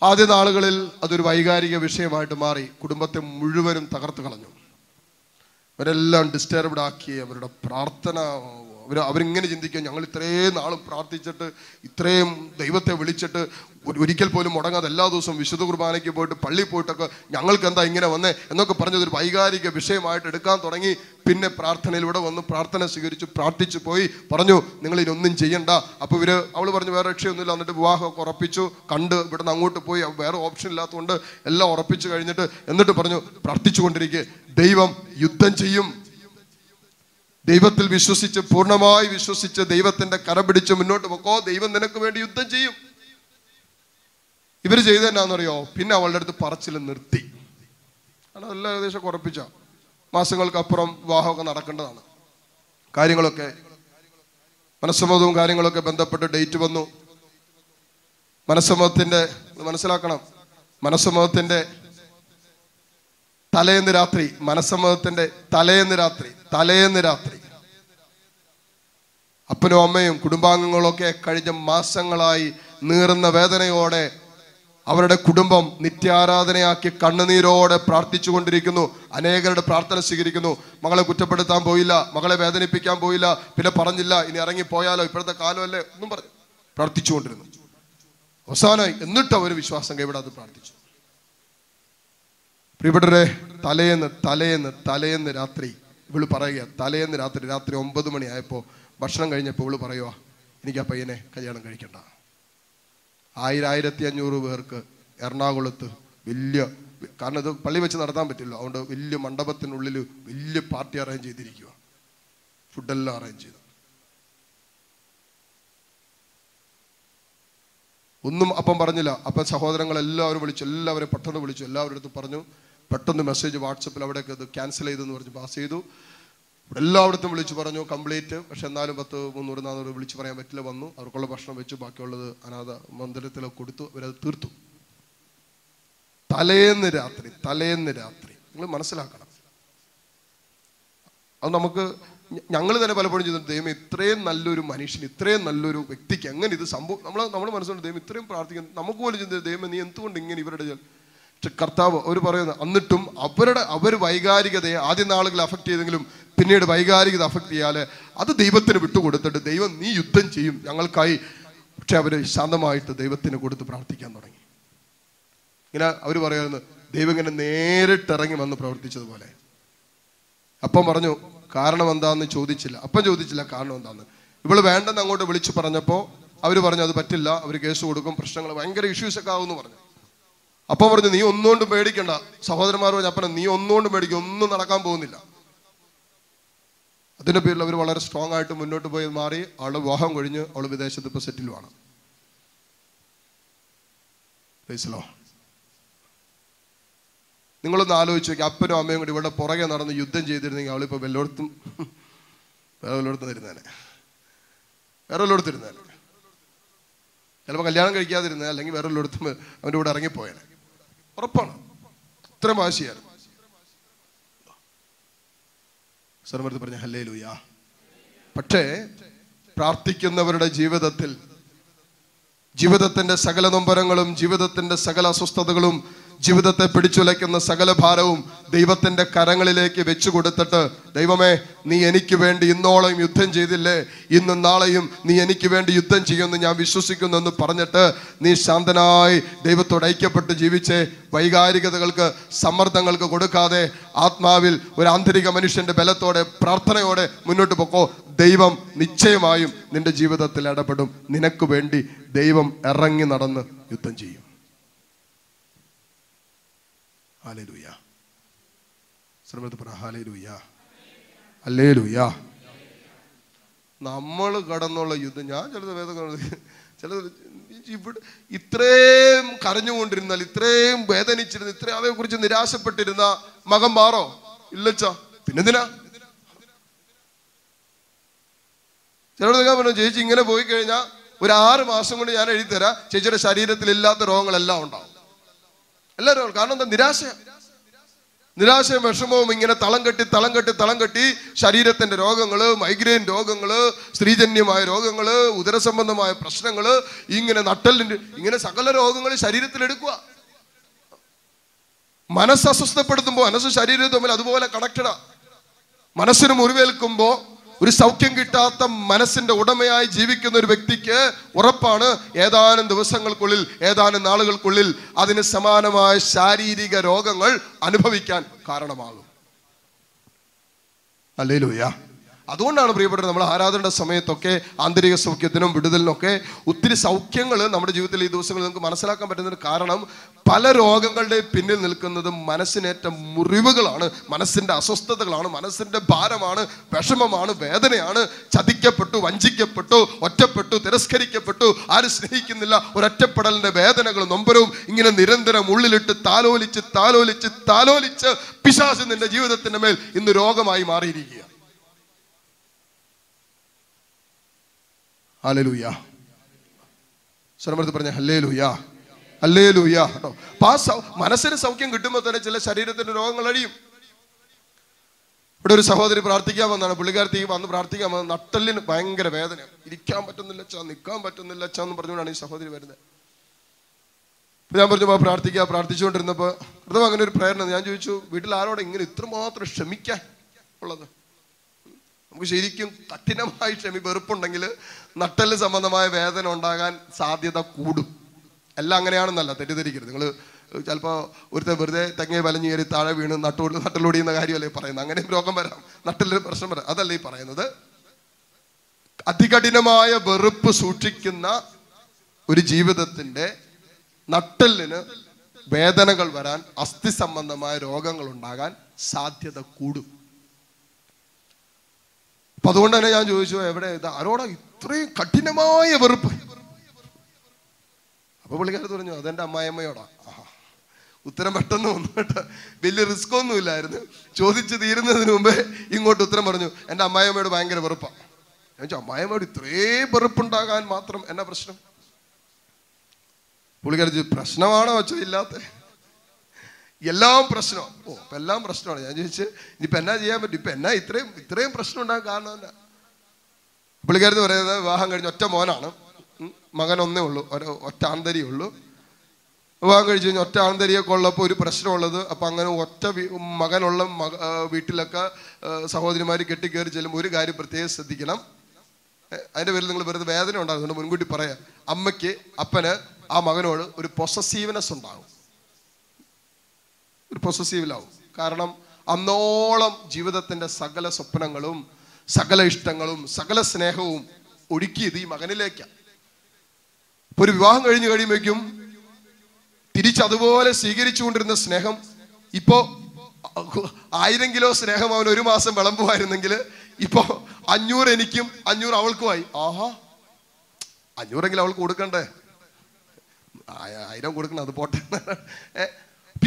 ആദ്യ നാളുകളിൽ അതൊരു വൈകാരിക വിഷയമായിട്ട് മാറി കുടുംബത്തെ മുഴുവനും തകർത്ത് കളഞ്ഞു. അവരെല്ലാം ഡിസ്റ്റർബ്ഡ് ആക്കി അവരുടെ പ്രാർത്ഥന അവർ അവരിങ്ങനെ ചിന്തിക്കുക. ഞങ്ങൾ ഇത്രയും നാളും പ്രാർത്ഥിച്ചിട്ട് ഇത്രയും ദൈവത്തെ വിളിച്ചിട്ട് ഒരു- ഒരിക്കൽ പോലും മുടങ്ങാതെ എല്ലാ ദിവസവും വിശുദ്ധ കുർബാനയ്ക്ക് പോയിട്ട് പള്ളി പോയിട്ടൊക്കെ ഞങ്ങൾക്ക് എന്താ ഇങ്ങനെ വന്നേ എന്നൊക്കെ പറഞ്ഞത് ഒരു വൈകാരിക വിഷയമായിട്ട് എടുക്കാൻ തുടങ്ങി. പിന്നെ പ്രാർത്ഥനയിലൂടെ വന്ന് പ്രാർത്ഥന സ്വീകരിച്ചു പ്രാർത്ഥിച്ചു പോയി. പറഞ്ഞു നിങ്ങൾ ഇതൊന്നും ചെയ്യണ്ട. അപ്പോൾ ഇവർ അവൾ പറഞ്ഞു വേറെ രക്ഷയൊന്നുമില്ല. എന്നിട്ട് വിവാഹമൊക്കെ ഉറപ്പിച്ചു. കണ്ട് ഇവിടുന്ന് അങ്ങോട്ട് പോയി. വേറെ ഓപ്ഷൻ ഇല്ലാത്തതുകൊണ്ട് എല്ലാം ഉറപ്പിച്ചു കഴിഞ്ഞിട്ട് എന്നിട്ട് പറഞ്ഞു പ്രാർത്ഥിച്ചുകൊണ്ടിരിക്കെ. ദൈവം യുദ്ധം ചെയ്യും. ദൈവത്തിൽ വിശ്വസിച്ച് പൂർണമായി വിശ്വസിച്ച് ദൈവത്തിന്റെ കരം പിടിച്ച് മുന്നോട്ട് പോക്കോ ദൈവം നിനക്ക് വേണ്ടി യുദ്ധം ചെയ്യും. ഇവർ ചെയ്ത എന്നാന്നറിയോ? പിന്നെ അവളുടെ അടുത്ത് പറച്ചിൽ നിർത്തി. കാരണം ഏകദേശം മാസങ്ങൾക്ക് മാസങ്ങൾക്കപ്പുറം വിവാഹമൊക്കെ നടക്കേണ്ടതാണ്. കാര്യങ്ങളൊക്കെ മനസ്സമ്മതവും കാര്യങ്ങളൊക്കെ ബന്ധപ്പെട്ട് ഡേറ്റ് വന്നു. മനസ്സമ്മതത്തിന്റെ മനസ്സിലാക്കണം മനസ്സമ്മതത്തിന്റെ തലേന്ന് രാത്രി മനസ്സമ്മതത്തിന്റെ തലേന്ന് രാത്രി തലേന്ന് രാത്രി. അപ്പനും അമ്മയും കുടുംബാംഗങ്ങളൊക്കെ കഴിഞ്ഞ മാസങ്ങളായി നീറുന്ന വേദനയോടെ അവരുടെ കുടുംബം നിത്യാരാധനയാക്കി കണ്ണുനീരോടെ പ്രാർത്ഥിച്ചു കൊണ്ടിരിക്കുന്നു അനേകരുടെ പ്രാർത്ഥന സ്വീകരിക്കുന്നു. മകളെ കുറ്റപ്പെടുത്താൻ പോയില്ല. മകളെ വേദനിപ്പിക്കാൻ പോയില്ല. പിന്നെ പറഞ്ഞില്ല. ഇനി ഇറങ്ങി പോയാലോ ഇപ്പോഴത്തെ കാലമല്ലേ? ഒന്നും പറഞ്ഞു പ്രാർത്ഥിച്ചുകൊണ്ടിരുന്നു. അവസാനമായി എന്നിട്ട് അവർ വിശ്വാസം കൈവിടാതെ പ്രാർത്ഥിച്ചു. പ്രിയപ്പെട്ടവരെ തലേന്ന് തലേന്ന് തലേന്ന് രാത്രി ഇവൾ പറയുക തലേന്ന് രാത്രി രാത്രി ഒമ്പത് മണിയായപ്പോൾ ഭക്ഷണം കഴിഞ്ഞപ്പോൾ ഇവൾ പറയുക എനിക്ക് ആ പയ്യനെ കല്യാണം കഴിക്കണ്ട. ആയിരം ആയിരത്തി അഞ്ഞൂറ് പേർക്ക് എറണാകുളത്ത് വലിയ കാരണം ഇത് പള്ളി വെച്ച് നടത്താൻ പറ്റില്ല. അതുകൊണ്ട് വലിയ മണ്ഡപത്തിനുള്ളിൽ വലിയ പാർട്ടി അറേഞ്ച് ചെയ്തിരിക്കുക ഫുഡെല്ലാം അറേഞ്ച് ചെയ്തു. ഒന്നും അപ്പം പറഞ്ഞില്ല. അപ്പം സഹോദരങ്ങളെല്ലാവരും വിളിച്ചു എല്ലാവരും പെട്ടെന്ന് വിളിച്ചു. എല്ലാവരുടെ അടുത്ത് പറഞ്ഞു പെട്ടെന്ന് മെസ്സേജ് വാട്സപ്പിൽ അവിടെയൊക്കെ ഇത് ക്യാൻസൽ ചെയ്തെന്ന് പറഞ്ഞ് പാസ് ചെയ്തു. എല്ലായിടത്തും വിളിച്ചു പറഞ്ഞു കംപ്ലീറ്റ്. പക്ഷെ എന്നാലും പത്ത് മുന്നൂറ് നാനൂറ് വിളിച്ച് പറയാൻ പറ്റില്ല വന്നു. അവർക്കുള്ള ഭക്ഷണം വെച്ചു ബാക്കിയുള്ളത് അനാഥ മന്ദിരത്തിൽ കൊടുത്തു. അവരത് തീർത്തു. തലേന്ന് രാത്രി തലേന്ന് രാത്രി. നിങ്ങൾ മനസ്സിലാക്കണം. അത് നമുക്ക് ഞങ്ങൾ തന്നെ പലപ്പോഴും ചെയ്തിട്ടുണ്ട് ദൈവം ഇത്രയും നല്ലൊരു മനുഷ്യൻ ഇത്രയും നല്ലൊരു വ്യക്തിക്ക് എങ്ങനെ ഇത് സംഭവം നമ്മൾ നമ്മൾ മനസ്സിലുണ്ട് ദൈവം ഇത്രയും പ്രാർത്ഥിക്കുന്നു. നമുക്ക് പോലും ചിന്തിച്ചു ദൈവം നീ എന്തുകൊണ്ട് ഇങ്ങനെ ഇവരുടെ ജൽ-" പക്ഷെ കർത്താവ് അവർ പറയുന്നത് എന്നിട്ടും അവരുടെ അവർ വൈകാരികതയെ ആദ്യ നാളുകൾ അഫക്റ്റ് ചെയ്തെങ്കിലും പിന്നീട് വൈകാരികത അഫക്റ്റ് ചെയ്യാൽ അത് ദൈവത്തിന് വിട്ടുകൊടുത്തിട്ട് ദൈവം നീ യുദ്ധം ചെയ്യും. ഞങ്ങൾക്കായി പക്ഷെ അവർ ശാന്തമായിട്ട് ദൈവത്തിന് കൊടുത്ത് പ്രാർത്ഥിക്കാൻ തുടങ്ങി. ഇങ്ങനെ അവർ പറയുന്നത് ദൈവം ഇങ്ങനെ നേരിട്ടിറങ്ങി വന്ന് പ്രവർത്തിച്ചതുപോലെ. അപ്പം പറഞ്ഞു കാരണം എന്താന്ന് ചോദിച്ചില്ല. അപ്പം ചോദിച്ചില്ല കാരണം എന്താന്ന്? ഇവൾ വേണ്ടെന്ന് അങ്ങോട്ട് വിളിച്ചു പറഞ്ഞപ്പോൾ അവർ പറഞ്ഞു അത് പറ്റില്ല. അവർ കേസ് കൊടുക്കും. പ്രശ്നങ്ങൾ ഭയങ്കര ഒക്കെ ആവുമെന്ന് പറഞ്ഞു. അപ്പൊ പറഞ്ഞു നീ ഒന്നുകൊണ്ടും പേടിക്കണ്ട. സഹോദരന്മാർ പറഞ്ഞു അപ്പന നീ ഒന്നുകൊണ്ടും പേടിക്കും ഒന്നും നടക്കാൻ പോകുന്നില്ല. അതിന്റെ പേരിൽ അവർ വളരെ സ്ട്രോങ് ആയിട്ട് മുന്നോട്ട് പോയി മാറി അവൾ വിവാഹം കഴിഞ്ഞ് അവൾ വിദേശത്ത് ഇപ്പൊ സെറ്റിലുമാണ് മനസ്സിലോ നിങ്ങളൊന്ന് ആലോചിച്ച് നോക്കി അപ്പനും അമ്മയും കൂടി ഇവിടെ പുറകെ നടന്ന് യുദ്ധം ചെയ്തിരുന്നെങ്കിൽ അവളിപ്പോ വല്ലോടത്തും വേറെ വല്ലോടത്തും തരുന്നേനെ വേറെ വല്ലോടത്തിരുന്നേനെ ചിലപ്പോ കല്യാണം കഴിക്കാതിരുന്നേ അല്ലെങ്കിൽ വേറെ വല്ലോടത്തും അവന്റെ കൂടെ ഇറങ്ങിപ്പോയേനെ. ഉറപ്പാണ്. ഇത്രയും വാശിയായിരുന്നു സർവർത്ത് പറഞ്ഞ ഹല്ലേ ലൂയാ പക്ഷേ പ്രാർത്ഥിക്കുന്നവരുടെ ജീവിതത്തിൽ ജീവിതത്തിന്റെ സകല നൊമ്പരങ്ങളും ജീവിതത്തിന്റെ സകല അസ്വസ്ഥതകളും ജീവിതത്തെ പിടിച്ചുലയ്ക്കുന്ന സകല ഭാരവും ദൈവത്തിന്റെ കരങ്ങളിലേക്ക് വെച്ചു കൊടുത്തിട്ട് ദൈവമേ നീ എനിക്ക് വേണ്ടി ഇന്നോളം യുദ്ധം ചെയ്തില്ലേ? ഇന്നും നാളെയും നീ എനിക്ക് വേണ്ടി യുദ്ധം ചെയ്യുമെന്ന് ഞാൻ വിശ്വസിക്കുന്നു എന്ന് പറഞ്ഞിട്ട് നീ ശാന്തനായി ദൈവത്തോട് ഐക്യപ്പെട്ട് ജീവിച്ച് വൈകാരികതകൾക്ക് സമ്മർദ്ദങ്ങൾക്ക് കൊടുക്കാതെ ആത്മാവിൽ ഒരു ആന്തരിക മനുഷ്യന്റെ ബലത്തോടെ പ്രാർത്ഥനയോടെ മുന്നോട്ട് പോക്കോ. ദൈവം നിശ്ചയമായും നിന്റെ ജീവിതത്തിൽ ഇടപെടും. നിനക്ക് വേണ്ടി ദൈവം ഇറങ്ങി നടന്ന് യുദ്ധം ചെയ്യും. നമ്മൾ കടന്നുള്ള യുദ്ധം ഞാൻ ചിലത് വേദന ചില ഇവിടെ ഇത്രയും കരഞ്ഞുകൊണ്ടിരുന്നാൽ ഇത്രയും വേദനിച്ചിരുന്ന ഇത്രയും അവയെ കുറിച്ച് നിരാശപ്പെട്ടിരുന്ന മകൻ മാറോ? ഇല്ലച്ചാ. പിന്നെന്തിനാ? ചിലർ പറഞ്ഞു ചേച്ചി ഇങ്ങനെ പോയി കഴിഞ്ഞാൽ ഒരു ആറ് മാസം കൊണ്ട് ഞാൻ എഴുതി തരാം ചേച്ചിയുടെ ശരീരത്തിൽ ഇല്ലാത്ത രോഗങ്ങളെല്ലാം ഉണ്ടാവും. എല്ലാ രോഗങ്ങളും കാരണം എന്താ നിരാശ. നിരാശയും വിഷമവും ഇങ്ങനെ തളം കെട്ടി തളം കെട്ടി തളം കെട്ടി ശരീരത്തിന്റെ രോഗങ്ങൾ മൈഗ്രെയിൻ രോഗങ്ങൾ സ്ത്രീജന്യമായ രോഗങ്ങൾ ഉദരസംബന്ധമായ പ്രശ്നങ്ങൾ ഇങ്ങനെ നട്ടലിന്റെ ഇങ്ങനെ സകല രോഗങ്ങൾ ശരീരത്തിൽ എടുക്കുക. മനസ്സ് അസ്വസ്ഥപ്പെടുത്തുമ്പോൾ മനസ്സ് ശരീരവും തമ്മിൽ അതുപോലെ കണക്റ്റഡാ മനസ്സിന് മുറിവേൽക്കുമ്പോൾ ഒരു സൗഖ്യം കിട്ടാത്ത മനസ്സിന്റെ ഉടമയായി ജീവിക്കുന്ന ഒരു വ്യക്തിക്ക് ഉറപ്പാണ് ഏതാനും ദിവസങ്ങൾക്കുള്ളിൽ ഏതാനും നാളുകൾക്കുള്ളിൽ അതിന് സമാനമായ ശാരീരിക രോഗങ്ങൾ അനുഭവിക്കാൻ കാരണമാകും. അല്ലേലൂയ. അതുകൊണ്ടാണ് പ്രിയപ്പെട്ടത് നമ്മൾ ആരാധനയുടെ സമയത്തൊക്കെ ആന്തരിക സൗഖ്യത്തിനും വിടുതലിനൊക്കെ ഒത്തിരി സൗഖ്യങ്ങൾ നമ്മുടെ ജീവിതത്തിൽ ഈ ദിവസങ്ങളിൽ നമുക്ക് മനസ്സിലാക്കാൻ പറ്റുന്നതിന് കാരണം പല രോഗങ്ങളുടെ പിന്നിൽ നിൽക്കുന്നത് മനസ്സിനേറ്റ മുറിവുകളാണ് മനസ്സിന്റെ അസ്വസ്ഥതകളാണ് മനസ്സിന്റെ ഭാരമാണ് വിഷമമാണ് വേദനയാണ് ചതിക്കപ്പെട്ടു വഞ്ചിക്കപ്പെട്ടു ഒറ്റപ്പെട്ടു തിരസ്കരിക്കപ്പെട്ടു ആരും സ്നേഹിക്കുന്നില്ല ഒരൊറ്റപ്പെടലിന്റെ വേദനകൾ നൊമ്പരവും ഇങ്ങനെ നിരന്തരം ഉള്ളിലിട്ട് താലോലിച്ച് താലോലിച്ച് താലോലിച്ച് പിശാസ് നിന്റെ ജീവിതത്തിന്റെ മേൽ ഇന്ന് രോഗമായി മാറിയിരിക്കുക ഹല്ലേലൂയ. സ്വരമെടുത്ത് പറഞ്ഞ ഹല്ലേലൂയ. ഹല്ലേലൂയ കേട്ടോ അപ്പൊ മനസ്സിന് സൗഖ്യം കിട്ടുമ്പോൾ തന്നെ ചില ശരീരത്തിന്റെ രോഗങ്ങൾ അഴിയും. ഇവിടെ ഒരു സഹോദരി പ്രാർത്ഥിക്കാൻ വന്നാണ്. പുള്ളിക്കാരത്തി വന്ന് പ്രാർത്ഥിക്കാൻ വന്ന നട്ടലിന് ഭയങ്കര വേദന ഇരിക്കാൻ പറ്റുന്നില്ല ചാ നിൽക്കാൻ പറ്റുന്നില്ല ചാ എന്ന് പറഞ്ഞുകൊണ്ടാണ് ഈ സഹോദരി വരുന്നത്. അപ്പൊ ഞാൻ പറഞ്ഞു "വാ, പ്രാർത്ഥിക്കുക പ്രാർത്ഥിച്ചുകൊണ്ടിരുന്നപ്പോ അങ്ങനെ ഒരു പ്രേരണ. ഞാൻ ചോദിച്ചു വീട്ടിൽ ആരോടെ ഇങ്ങനെ ഇത്രമാത്രം ക്ഷമിക്കാൻ ഉള്ളത്? നമുക്ക് ശരിക്കും കഠിനമായി ക്ഷമി വെറുപ്പുണ്ടെങ്കിൽ നട്ടൽ സംബന്ധമായ വേദന ഉണ്ടാകാൻ സാധ്യത കൂടും. എല്ലാം അങ്ങനെയാണെന്നല്ല തെറ്റിദ്ധരിക്കരുത്. നിങ്ങൾ ചിലപ്പോൾ ഒരുത്തെ വെറുതെ തെങ്ങയെ വലഞ്ഞു കയറി താഴെ വീണ് നട്ടോട് നട്ടലൊടിയുന്ന കാര്യമല്ലേ പറയുന്നത്? അങ്ങനെയും രോഗം വരാം. നട്ടലൊരു പ്രശ്നം വരാം. അതല്ല ഈ പറയുന്നത്? അതികഠിനമായ വെറുപ്പ് സൂക്ഷിക്കുന്ന ഒരു ജീവിതത്തിന്റെ നട്ടലിന് വേദനകൾ വരാൻ അസ്ഥി സംബന്ധമായ രോഗങ്ങൾ ഉണ്ടാകാൻ സാധ്യത കൂടും. അതുകൊണ്ട് തന്നെ ഞാൻ ചോദിച്ചു എവിടെ? ഇത് ആരോടാ ഇത്രയും കഠിനമായ വെറുപ്പ്. അപ്പൊ പുള്ളിക്കാരത്ത് പറഞ്ഞു അതെന്റെ അമ്മായിയമ്മയോടാ. ഉത്തരം പെട്ടെന്ന് വന്നു കേട്ടോ. വലിയ റിസ്ക് ഒന്നും ഇല്ലായിരുന്നു. ചോദിച്ചു തീരുന്നതിന് മുമ്പേ ഇങ്ങോട്ട് ഉത്തരം പറഞ്ഞു എന്റെ അമ്മായിയമ്മയോട് ഭയങ്കര വെറുപ്പാ. ഞാൻ ചോദിച്ചു അമ്മായിയമ്മയോട് ഇത്രയും വെറുപ്പുണ്ടാകാൻ മാത്രം എന്നാ പ്രശ്നം? പുള്ളിക്കാരി പ്രശ്നമാണോ? വെച്ചോ ഇല്ലാത്ത. എല്ലാം പ്രശ്നം. ഓ അപ്പൊ എല്ലാം പ്രശ്നമാണ്. ഞാൻ ചോദിച്ചു ഇനിയിപ്പോൾ എന്നാ ചെയ്യാൻ പറ്റും? ഇപ്പൊ എന്നാ ഇത്രയും ഇത്രയും പ്രശ്നം ഉണ്ടാകാൻ കാരണം എന്നാ പുള്ളിക്കാരത്ത് പറയുന്നത് വിവാഹം കഴിഞ്ഞ ഒറ്റ മോനാണ്. മകനൊന്നേ ഉള്ളൂ ഒറ്റ ആന്തരിയേ ഉള്ളൂ. വിവാഹം കഴിച്ചു കഴിഞ്ഞാൽ ഒറ്റ ആന്തരിയൊക്കെ ഉള്ളപ്പോൾ ഒരു പ്രശ്നമുള്ളത്. അപ്പം അങ്ങനെ ഒറ്റ മകനുള്ള മക വീട്ടിലൊക്കെ സഹോദരിമാർ കെട്ടിക്കയറി ചെല്ലുമ്പോൾ ഒരു കാര്യം പ്രത്യേകം ശ്രദ്ധിക്കണം. അതിന്റെ പേരിൽ നിങ്ങൾ വെറുതെ വേദന ഉണ്ടാകുന്നുണ്ട് മുൻകൂട്ടി പറയാം. അമ്മയ്ക്ക് അപ്പന് ആ മകനോട് ഒരു പൊസസീവ്നെസ് ഉണ്ടാകും. ഒരു പൊസസീവിലാവും കാരണം അന്നോളം ജീവിതത്തിന്റെ സകല സ്വപ്നങ്ങളും സകല ഇഷ്ടങ്ങളും സകല സ്നേഹവും ഒഴുക്കിയത് ഈ മകനിലേക്കാണ് ഇപ്പൊ ഒരു വിവാഹം കഴിഞ്ഞ് കഴിയുമ്പോഴേക്കും തിരിച്ചതുപോലെ സ്വീകരിച്ചുകൊണ്ടിരുന്ന സ്നേഹം ഇപ്പോ ആയിരം കിലോ സ്നേഹം അവൻ ഒരു മാസം വിളമ്പുമായിരുന്നെങ്കിൽ ഇപ്പോ അഞ്ഞൂറ് എനിക്കും അഞ്ഞൂറ് അവൾക്കുമായി. ആഹാ അഞ്ഞൂറെങ്കിലും അവൾക്ക് കൊടുക്കണ്ടേ? ആയ- ആയിരം കൊടുക്കണം അത് പോട്ടെ.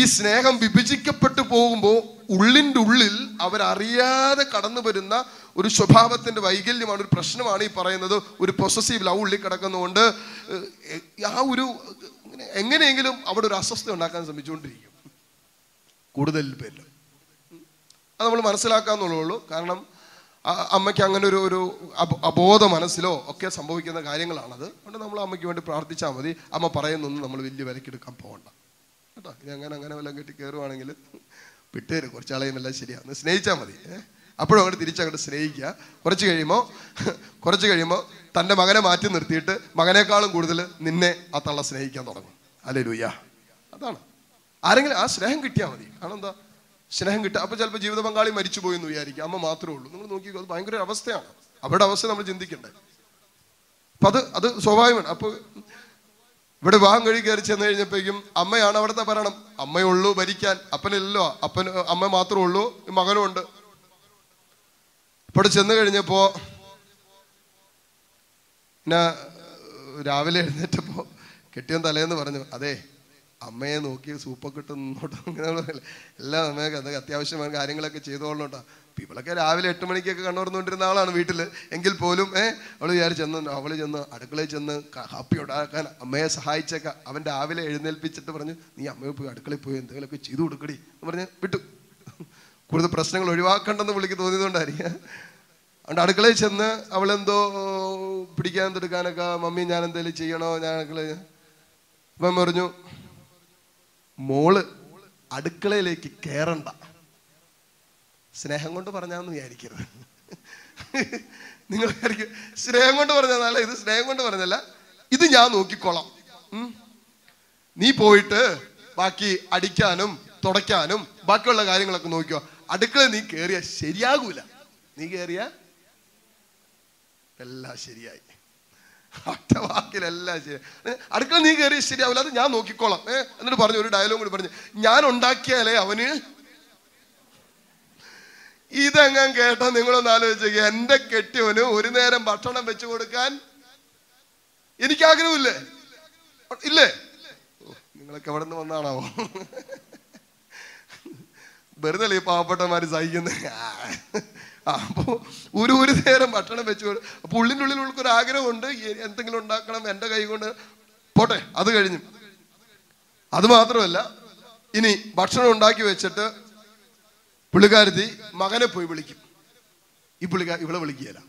ഈ സ്നേഹം വിഭജിക്കപ്പെട്ടു പോകുമ്പോൾ ഉള്ളിന്റെ ഉള്ളിൽ അവരറിയാതെ കടന്നു വരുന്ന ഒരു സ്വഭാവത്തിന്റെ വൈകല്യമാണ് ഒരു പ്രശ്നമാണ് ഈ പറയുന്നത്. ഒരു പൊസസീവ് ലവ് ഉള്ളിൽ കിടക്കുന്നതുകൊണ്ട് ആ ഒരു എങ്ങനെയെങ്കിലും അവിടെ ഒരു അസ്വസ്ഥ ഉണ്ടാക്കാൻ ശ്രമിച്ചുകൊണ്ടിരിക്കും. കൂടുതൽ പേരിൽ അത് നമ്മൾ മനസ്സിലാക്കാന്നുള്ളൂ കാരണം അമ്മയ്ക്ക് അങ്ങനെ ഒരു ഒരു അബോധ മനസ്സിലോ ഒക്കെ സംഭവിക്കുന്ന കാര്യങ്ങളാണത്. അതുകൊണ്ട് നമ്മൾ അമ്മയ്ക്ക് വേണ്ടി പ്രാർത്ഥിച്ചാൽ മതി. അമ്മ പറയുന്നൊന്നും നമ്മൾ വലിയ വിലക്കെടുക്കാൻ പോകണ്ട. കേട്ടോ. ഇനി അങ്ങനെ അങ്ങനെ വല്ലതും കെട്ടി കയറുവാണെങ്കിൽ വിട്ടുതരും. കുറച്ചാളെയും എല്ലാം ശരിയാണ് സ്നേഹിച്ചാൽ മതി? അപ്പോഴും അങ്ങോട്ട് തിരിച്ചങ്ങോട്ട് സ്നേഹിക്കുക. കുറച്ച് കഴിയുമ്പോൾ കുറച്ച് കഴിയുമ്പോൾ തന്റെ മകനെ മാറ്റി നിർത്തിയിട്ട് മകനേക്കാളും കൂടുതൽ നിന്നെ ആ തള്ള സ്നേഹിക്കാൻ തുടങ്ങും. അല്ലേ ലൂയ്യ അതാണ്. ആരെങ്കിലും ആ സ്നേഹം കിട്ടിയാൽ മതി. കാരണം എന്താ? സ്നേഹം കിട്ടുക അപ്പോൾ ചിലപ്പോൾ ജീവിത പങ്കാളി മരിച്ചു പോയി എന്ന് വിചാരിക്കും അമ്മ മാത്രമേ ഉള്ളൂ. നിങ്ങൾ നോക്കിക്കോ അത് ഭയങ്കര അവസ്ഥയാണ്. അവരുടെ അവസ്ഥ നമ്മൾ ചിന്തിക്കണ്ടേ? അപ്പം അത് അത് സ്വാഭാവികമാണ്. അപ്പൊ ഇവിടെ വിവാഹം കഴി കയറി ചെന്ന് കഴിഞ്ഞപ്പോഴേക്കും അമ്മയാണ് അവിടുത്തെ ഭരണം. അമ്മയുള്ളൂ ഭരിക്കാൻ. അപ്പനില്ലല്ലോ. അപ്പൻ അമ്മ മാത്രമേ ഉള്ളൂ. മകനും ഉണ്ട്. ഇവിടെ ചെന്ന് കഴിഞ്ഞപ്പോ പിന്നെ രാവിലെ എഴുന്നേറ്റപ്പോ കെട്ടിയൻ തലേന്ന് പറഞ്ഞു അതെ അമ്മയെ നോക്കി സൂപ്പൊക്കെ ഇട്ട് നോട്ടോ അങ്ങനെ. എല്ലാം അതൊക്കെ അത്യാവശ്യമായ കാര്യങ്ങളൊക്കെ ചെയ്തോളൂട്ടോ ഇവളൊക്കെ രാവിലെ എട്ട് മണിക്കൊക്കെ കണ്ണുറന്നുകൊണ്ടിരുന്ന ആളാണ് വീട്ടിൽ എങ്കിൽ പോലും ഏഹ് അവൾ വിചാരിച്ച് ചെന്ന് അവൾ ചെന്ന് അടുക്കളയിൽ ചെന്ന് ഹാപ്പി ഉണ്ടാക്കാൻ അമ്മയെ സഹായിച്ചേക്ക. അവൻ രാവിലെ എഴുന്നേൽപ്പിച്ചിട്ട് പറഞ്ഞു നീ അമ്മയെ പോയി അടുക്കളയിൽ പോയി എന്തെങ്കിലുമൊക്കെ ചെയ്തു കൊടുക്കടി. എന്ന് പറഞ്ഞ് വിട്ടു. കൂടുതൽ പ്രശ്നങ്ങൾ ഒഴിവാക്കണ്ടെന്ന് പുള്ളിക്ക് തോന്നിയതുകൊണ്ടായിരിക്കാം. അതുകൊണ്ട് അടുക്കളയിൽ ചെന്ന് അവളെന്തോ പിടിക്കാൻ തെടുക്കാനൊക്കെ മമ്മി ഞാൻ എന്തെങ്കിലും ചെയ്യണോ? ഞാൻ അടുക്കളയിൽ അപ്പം പറഞ്ഞു മോൾ അടുക്കളയിലേക്ക് കയറണ്ട സ്നേഹം കൊണ്ട് പറഞ്ഞാന്ന് വിചാരിക്കരുത്. നിങ്ങൾ വിചാരിക്കും സ്നേഹം കൊണ്ട് പറഞ്ഞതല്ല ഇത് സ്നേഹം കൊണ്ട് പറഞ്ഞല്ല ഇത് ഞാൻ നോക്കിക്കോളാം. നീ പോയിട്ട് ബാക്കി അടിക്കാനും തുടയ്ക്കാനും ബാക്കിയുള്ള കാര്യങ്ങളൊക്കെ നോക്കിയോ അടുക്കള നീ കേറിയ ശരിയാകൂല. നീ കേറിയ എല്ലാം ശരിയായി. വാക്കിലെല്ലാം ശരി. അടുക്കള നീ കയറി ശരിയാവില്ല അത് ഞാൻ നോക്കിക്കോളാം. ഏഹ് എന്നിട്ട് പറഞ്ഞു ഒരു ഡയലോഗ് കൂടി പറഞ്ഞു ഞാൻ ഉണ്ടാക്കിയാലേ അവന് ഇതെങ്ങാൻ കേട്ടോ നിങ്ങളൊന്ന് ആലോചിച്ചു എന്റെ കെട്ടിയവന് ഒരു നേരം ഭക്ഷണം വെച്ചു കൊടുക്കാൻ എനിക്ക് ആഗ്രഹമില്ലേ ഇല്ലേ നിങ്ങളൊക്കെ എവിടെ നിന്ന് വന്നാണാവോ വെറുതെ ഈ പാവപ്പെട്ടമാര് സഹിക്കുന്നത് അപ്പോ ഒരു ഒരു നേരം ഭക്ഷണം വെച്ചു കൊടുക്കും അപ്പൊ ഉള്ളിന്റെ ഉള്ളിൽ ഉൾക്കൊരു ആഗ്രഹമുണ്ട് എന്തെങ്കിലും ഉണ്ടാക്കണം എന്റെ കൈ കൊണ്ട് പോട്ടെ അത് കഴിഞ്ഞു അത് മാത്രമല്ല ഇനി ഭക്ഷണം ഉണ്ടാക്കി വെച്ചിട്ട് പുള്ളിക്കാരത്തി മകനെ പോയി വിളിക്കും. ഈ പുള്ളിക്കാർ ഇവളെ വിളിക്കുകയില്ല.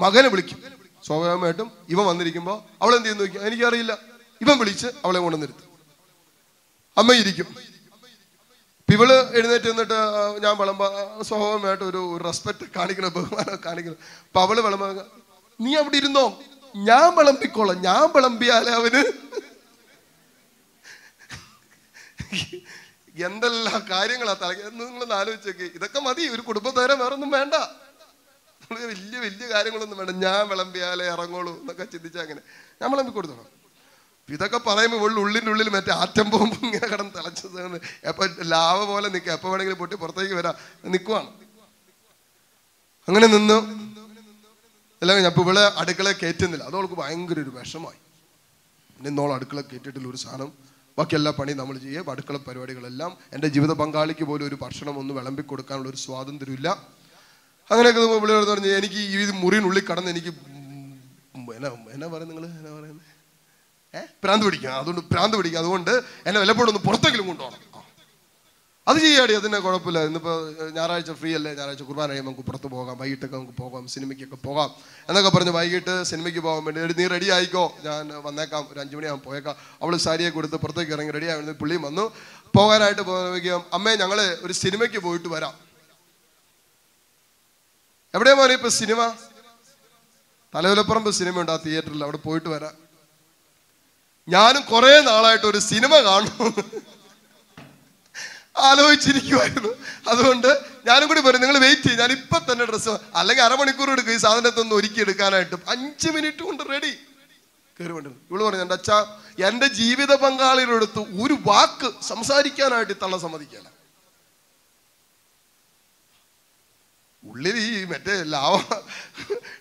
മകനെ വിളിക്കും. സ്വാഭാവികമായിട്ടും ഇവൻ വന്നിരിക്കുമ്പോൾ അവൾ എന്ത് ചെയ്യുന്നു നോക്കി എനിക്കറിയില്ല. ഇവൻ വിളിച്ച് അവളെ കൊണ്ടുവന്നിരുത്തും അമ്മ ഇരിക്കും. ഇവൾ എഴുന്നേറ്റ് നിന്നിട്ട് ആ, ഞാൻ വിളമ്പ സ്വാഭാവികമായിട്ട് ഒരു റെസ്പെക്ട് കാണിക്കണം ബഹുമാനം കാണിക്കണം അപ്പൊ അവൾ വിളമ്പ നീ അവിടെ ഇരുന്നോ? ഞാൻ വിളമ്പിക്കോളാം. ഞാൻ വിളമ്പിയാലേ അവന്. എന്തെല്ലാം കാര്യങ്ങളാ തല നിങ്ങളൊന്ന് ആലോചിച്ചേക്ക് ഇതൊക്കെ മതി ഒരു കുടുംബത്തേരെ വേറൊന്നും വേണ്ട. വലിയ വലിയ കാര്യങ്ങളൊന്നും വേണ്ട. ഞാൻ വിളമ്പിയാലേ ഇറങ്ങോളൂ എന്നൊക്കെ ചിന്തിച്ചാൽ അങ്ങനെ. ഞാൻ വിളമ്പി കൊടുത്തോളാം. ഇതൊക്കെ പറയുമ്പോൾ ഉള്ളിൽ ഉള്ളിന്റെ ഉള്ളിൽ മറ്റേ ആറ്റം ബോംബ് ഇങ്ങനെ കിടന്ന് തിളച്ചത് എപ്പോൾ ലാവ പോലെ നിൽക്കുക എപ്പോൾ വേണമെങ്കിലും പൊട്ടി പുറത്തേക്ക് വരാം. നിൽക്കുവാണ് അങ്ങനെ നിന്നു. അല്ലെങ്കിൽ ഞാൻ ഇപ്പൊ ഇവിടെ അടുക്കള കയറ്റുന്നില്ല. അതോൾക്ക് ഭയങ്കര ഒരു വിഷമായി നിന്നോളം അടുക്കള കയറ്റിയിട്ടില്ല ഒരു സാധനം ബാക്കി പണി നമ്മൾ ചെയ്യുക. അടുക്കള പരിപാടികളെല്ലാം എന്റെ ജീവിത പങ്കാളിക്ക് പോലും ഒരു ഭക്ഷണം ഒന്ന് വിളമ്പി കൊടുക്കാനുള്ള ഒരു സ്വാതന്ത്ര്യമില്ല. അങ്ങനെയൊക്കെ നമ്മൾ വിളി പറഞ്ഞു എനിക്ക് ഈ മുറിനുള്ളിൽ കടന്ന് എനിക്ക് എന്നാ എന്നാ പറയുന്നത് നിങ്ങൾ എന്നാ പറയുന്നത്? ഏഹ് പ്രാന്ത് പിടിക്കുക അതുകൊണ്ട് പ്രാന്ത് പിടിക്കുക അതുകൊണ്ട് എന്നെ വല്ലപ്പോഴും പുറത്തെങ്കിലും കൊണ്ടുപോകണം. അത് ചെയ്യാടി അതിന് കുഴപ്പമില്ല. ഇന്നിപ്പോൾ ഞായറാഴ്ച ഫ്രീ അല്ലേ? ഞായറാഴ്ച കുർബാന കഴിയുമ്പോൾ നമുക്ക് പുറത്ത് പോകാം വൈകിട്ടൊക്കെ നമുക്ക് പോകാം സിനിമയ്ക്കൊക്കെ പോകാം എന്നൊക്കെ പറഞ്ഞ് വൈകിട്ട് സിനിമയ്ക്ക് പോകാൻ വേണ്ടി നീ റെഡി ആയിക്കോ? ഞാൻ വന്നേക്കാം ഒരു അഞ്ച് മണിയാകുമ്പോൾ പോയേക്കാം. അവൾ സാരിയെ കൊടുത്ത് പുറത്തേക്ക് ഇറങ്ങി റെഡി ആയിരുന്നു പുള്ളിയും വന്നു. പോകാനായിട്ട് പോകുമ്പോഴേക്കും അമ്മേ ഞങ്ങൾ ഒരു സിനിമയ്ക്ക് പോയിട്ട് വരാം. എവിടെയാ മോനെ ഇപ്പൊ സിനിമ? തലവിലപ്പറമ്പ് സിനിമ ഉണ്ട് ആ തിയേറ്ററിൽ അവിടെ പോയിട്ട് വരാം. ഞാനും കുറെ നാളായിട്ട് ഒരു സിനിമ കാണും. ആലോചിച്ചിരിക്കുമായിരുന്നു അതുകൊണ്ട് ഞാനും കൂടി പറയും നിങ്ങൾ വെയിറ്റ് ചെയ്യും. ഞാൻ ഇപ്പൊ തന്നെ ഡ്രസ്സ് അല്ലെങ്കിൽ അരമണിക്കൂർ എടുക്കും. ഈ സാധനത്തൊന്ന് ഒരുക്കി എടുക്കാനായിട്ട്. അഞ്ച് മിനിറ്റ് കൊണ്ട് റെഡി കയറി വേണ്ടത് ഇവൾ പറഞ്ഞു എന്റെ അച്ഛ എന്റെ ജീവിത പങ്കാളിയുടെ അടുത്ത് ഒരു വാക്ക് സംസാരിക്കാനായിട്ട് തള്ള സമ്മതിക്കല ഉള്ളിൽ ഈ മറ്റേ ലാവ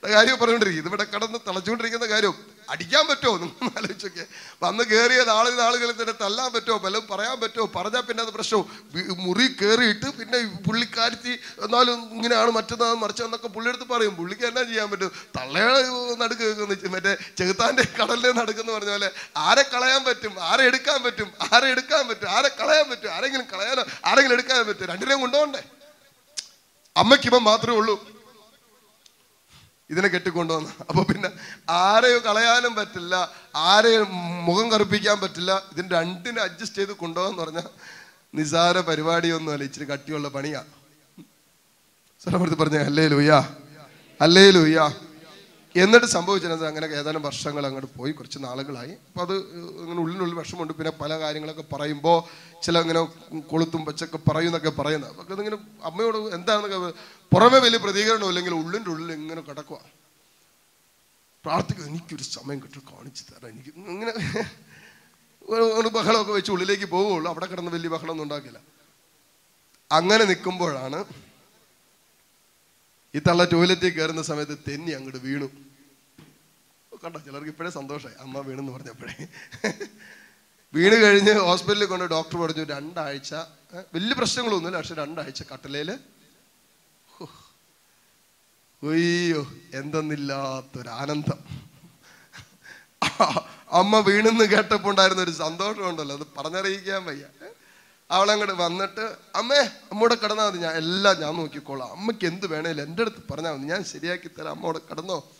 കാര്യം പറഞ്ഞോണ്ടിരിക്കും. ഇതിവിടെ കിടന്ന് തിളച്ചുകൊണ്ടിരിക്കുന്ന കാര്യം. അടിക്കാൻ പറ്റുമോ? നിങ്ങൾ ആലോചിച്ചൊക്കെ. വന്ന് കയറിയ നാളെ നാളുകളിൽ തന്നെ തല്ലാൻ പറ്റുമോ? വല്ലതും പറയാൻ പറ്റുമോ? പറഞ്ഞാൽ പിന്നെ അത് പ്രശ്നവും. മുറി കയറിയിട്ട് പിന്നെ പുള്ളിക്കാരുത്തി എന്നാലും ഇങ്ങനെയാണ് മറ്റന്നാൾ മറിച്ചതെന്നൊക്കെ പുള്ളിയെടുത്ത് പറയും. പുള്ളിക്ക് എന്നാ ചെയ്യാൻ പറ്റും? തള്ളയാണ് നടുക്ക് മറ്റേ ചെകുത്താന്റെ കടലിൽ നടക്കുന്ന പറഞ്ഞ പോലെ ആരെ കളയാൻ പറ്റും? ആരെ എടുക്കാൻ പറ്റും? ആരെ എടുക്കാൻ പറ്റും? ആരെ കളയാൻ പറ്റും? ആരെങ്കിലും കളയാനോ? ആരെങ്കിലും എടുക്കാൻ പറ്റും? രണ്ടിനെയും കൊണ്ടുപോകണ്ടേ? അമ്മയ്ക്ക് മാത്രമേ ഉള്ളൂ. ഇതിനെ കെട്ടിക്കൊണ്ടുവന്ന അപ്പൊ പിന്നെ ആരെയും കളയാനും പറ്റില്ല ആരെയും മുഖം കറുപ്പിക്കാൻ പറ്റില്ല. ഇതിന് രണ്ടിനെ അഡ്ജസ്റ്റ് ചെയ്ത് കൊണ്ടുപോകാന്ന് പറഞ്ഞ നിസാര പരിപാടിയൊന്നും അല്ല. ഇച്ചിരി കട്ടിയുള്ള പണിയാ. സ്ഥലപ്പെടുത്ത് പറഞ്ഞ അല്ലേ ലൂയ്യ അല്ലേ ലൂയ എന്നിട്ട് സംഭവിച്ചത് അങ്ങനെ ഏതാനും വർഷങ്ങൾ അങ്ങോട്ട് പോയി കുറച്ച് നാളുകളായി. അപ്പോൾ അത് ഇങ്ങനെ ഉള്ളിനുള്ളിൽ വിഷമമുണ്ട്. പിന്നെ പല കാര്യങ്ങളൊക്കെ പറയുമ്പോൾ ചില ഇങ്ങനെ കൊളുത്തും വെച്ചൊക്കെ പറയുന്നൊക്കെ പറയുന്നത്. അപ്പോൾ അതിങ്ങനെ അമ്മയോട് എന്താണെന്നൊക്കെ പുറമെ വലിയ പ്രതികരണം ഇല്ലെങ്കിൽ ഉള്ളിന്റെ ഉള്ളിൽ ഇങ്ങനെ കിടക്കുക പ്രാർത്ഥിക്കുക എനിക്കൊരു സമയം കിട്ടും കാണിച്ചു തരാം എനിക്ക് ഇങ്ങനെ ഒരു ബഹളമൊക്കെ വെച്ച് ഉള്ളിലേക്ക് പോവുള്ളൂ അവിടെ കിടന്ന് വലിയ ബഹളമൊന്നും ഉണ്ടാക്കില്ല. അങ്ങനെ നിൽക്കുമ്പോഴാണ് ഈ തള്ള ടോയ്ലറ്റിൽ കയറുന്ന സമയത്ത് തെന്നി അങ്ങോട്ട് വീണു. കണ്ടോ? ചിലർക്ക് ഇപ്പോഴേ സന്തോഷമായി അമ്മ വീണെന്ന് പറഞ്ഞപ്പോഴേ. വീണ് കഴിഞ്ഞ് ഹോസ്പിറ്റലിൽ കൊണ്ട് ഡോക്ടർ പറഞ്ഞു രണ്ടാഴ്ച വലിയ പ്രശ്നങ്ങളൊന്നുമില്ല പക്ഷെ രണ്ടാഴ്ച കട്ടലയിൽ ഹോ. അയ്യോ എന്തെന്നില്ലാത്തൊരാനന്ദം. അമ്മ വീണെന്ന് കേട്ടപ്പോൾ ഉണ്ടായിരുന്ന ഒരു സന്തോഷമുണ്ടല്ലോ അത് പറഞ്ഞറിയിക്കാൻ വയ്യ. അവളങ്ങോട്ട് വന്നിട്ട് അമ്മേ അമ്മൂടെ കിടന്നാൽ മതി. ഞാൻ എല്ലാം ഞാൻ നോക്കിക്കോളാം. അമ്മയ്ക്ക് എന്ത് വേണേലും എന്റെ അടുത്ത് പറഞ്ഞാൽ മതി. ഞാൻ ശരിയാക്കി തരാം. അമ്മ അവിടെ കിടന്നോ?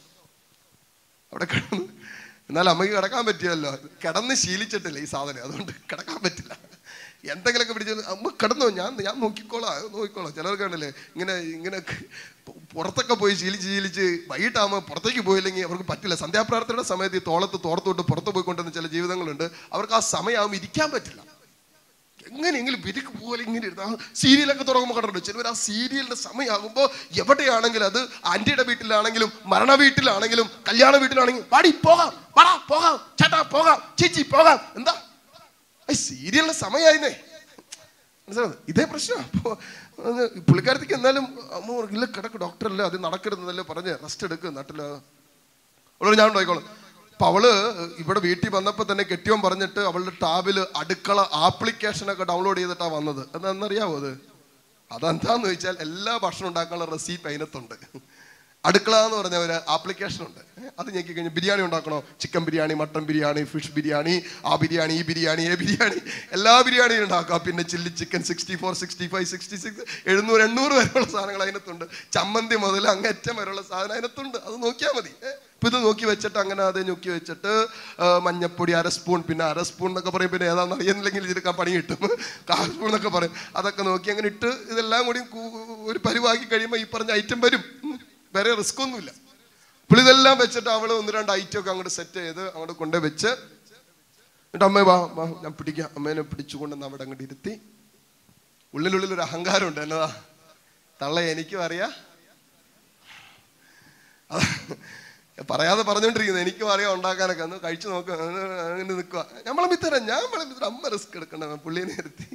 അവിടെ കിടന്നു. എന്നാൽ അമ്മയ്ക്ക് കിടക്കാൻ പറ്റിയല്ലോ. കിടന്ന് ശീലിച്ചിട്ടില്ല ഈ സാധനം. അതുകൊണ്ട് കിടക്കാൻ പറ്റില്ല. എന്തെങ്കിലുമൊക്കെ പിടിച്ച് അമ്മ കിടന്നോ? ഞാൻ ഞാൻ നോക്കിക്കോളാം. നോക്കിക്കോളാം. ചിലർക്ക് കണ്ടില്ലേ ഇങ്ങനെ ഇങ്ങനെ പുറത്തൊക്കെ പോയി ശീലിച്ച് ശീലിച്ച് വൈകിട്ടാകുമ്പോൾ പുറത്തേക്ക് പോയില്ലെങ്കിൽ അവർക്ക് പറ്റില്ല. സന്ധ്യാപ്രാർത്ഥനയുടെ സമയത്ത് ഈ തോളത്ത് തോർത്തോട്ട് പുറത്ത് പോയിക്കൊണ്ടിരുന്ന ചില ജീവിതങ്ങളുണ്ട്. അവർക്ക് ആ സമയമാകുമ്പോൾ ഇരിക്കാൻ പറ്റില്ല. എങ്ങനെയെങ്കിലും വിരിക്ക് പോലെ ഇങ്ങനെ ഇരുന്ന് ആ സീരിയലൊക്കെ തുടങ്ങുമ്പോൾ കണ്ടിട്ടുണ്ട്. ചിലവർ ആ സീരിയലിന്റെ സമയമാകുമ്പോൾ എവിടെയാണെങ്കിലും അത് ആന്റിയുടെ വീട്ടിലാണെങ്കിലും മരണ വീട്ടിലാണെങ്കിലും കല്യാണ വീട്ടിലാണെങ്കിലും പാടി പോകാം പാടാ പോകാം ചേട്ടാ പോകാം ചേച്ചി പോകാം. എന്താ? ഈ സീരിയലിന്റെ സമയമായിരുന്നേ മനസ്സിലാവും ഇതേ പ്രശ്നം. അപ്പോൾ പുള്ളിക്കാരത്തേക്ക് എന്നാലും അമ്മ ഇല്ല കിടക്ക് ഡോക്ടറല്ലേ അത് നടക്കരുതെന്നല്ലേ പറഞ്ഞ് റെസ്റ്റ് എടുക്കുക നട്ടില്ല അവളോട് ഞാൻ ഉണ്ടായിക്കോളാം അപ്പൊ അവൾ ഇവിടെ വീട്ടിൽ വന്നപ്പോ തന്നെ കെട്ടിയോൻ പറഞ്ഞിട്ട് അവളുടെ ടാബിൽ അടുക്കള ആപ്ലിക്കേഷൻ ഒക്കെ ഡൗൺലോഡ് ചെയ്തിട്ടാ വന്നത്. എന്നറിയാവോ അത്? അതെന്താന്ന് ചോദിച്ചാൽ എല്ലാ ഭക്ഷണം ഉണ്ടാക്കാനുള്ള റെസിപ്പി അതിനകത്തുണ്ട്. അടുക്കള എന്ന് പറഞ്ഞ ഒരു ആപ്ലിക്കേഷൻ ഉണ്ട്. അത് ഞെക്കി കഴിഞ്ഞ് biryani ഉണ്ടാക്കണോ? Chicken biryani mutton biryani fish biryani ആ ബിരിയാണി ഈ ബിരിയാണി ഏ ബിരിയാണി. എല്ലാ ബിരിയാണിയും ഉണ്ടാക്കാം. പിന്നെ chilli chicken sixty four sixty five sixty six എഴുന്നൂറ് എണ്ണൂറ് വരെയുള്ള സാധനങ്ങൾ അതിനകത്തുണ്ട്. ചമ്മന്തി മുതൽ അങ്ങേറ്റം വരെയുള്ള സാധനം അതിനകത്തുണ്ട്. അത് നോക്കിയാൽ മതി. ഏ, ഇത് നോക്കി വെച്ചിട്ട് അങ്ങനെ അത് നോക്കി വെച്ചിട്ട് മഞ്ഞപ്പൊടി അര സ്പൂൺ പിന്നെ അര സ്പൂൺ എന്നൊക്കെ പറയും പിന്നെ ഏതാണെന്ന് അറിയുന്നില്ലെങ്കിൽ ഇതിനൊക്കെ പണി കിട്ടും. കാൽ സ്പൂൺ എന്നൊക്കെ പറയും. അതൊക്കെ നോക്കി അങ്ങനെ ഇട്ട് ഇതെല്ലാം കൂടി ഒരു പരിവാക്കി കഴിയുമ്പോൾ ഈ പറഞ്ഞ ഐറ്റം വരും. വേറെ റിസ്ക് ഒന്നുമില്ല. അപ്പോൾ ഇതെല്ലാം വെച്ചിട്ട് അവൾ ഒന്ന് രണ്ട് ഐറ്റം ഒക്കെ അങ്ങോട്ട് സെറ്റ് ചെയ്ത് അങ്ങോട്ട് കൊണ്ട് വെച്ച് എന്നിട്ട് അമ്മേ വാ വാ ഞാൻ പിടിക്കാം. അമ്മേനെ പിടിച്ചുകൊണ്ട് അവിടെ അങ്ങോട്ട് ഇരുത്തി. ഉള്ളിലുള്ളിൽ ഒരു അഹങ്കാരം ഉണ്ട് എന്നതാ? തള്ള എനിക്കും അറിയാം. പറയാതെ പറഞ്ഞോണ്ടിരിക്കുന്നത് എനിക്കും അറിയാം ഉണ്ടാക്കാനൊക്കെ. ഒന്ന് കഴിച്ചു നോക്കുക അങ്ങനെ നിൽക്കുക നമ്മളെ മിത്രം ഞാൻ വിളമ്പിത്തരാം അമ്മ റിസ്ക് എടുക്കണ്ട. പുള്ളിനെ എടുത്തി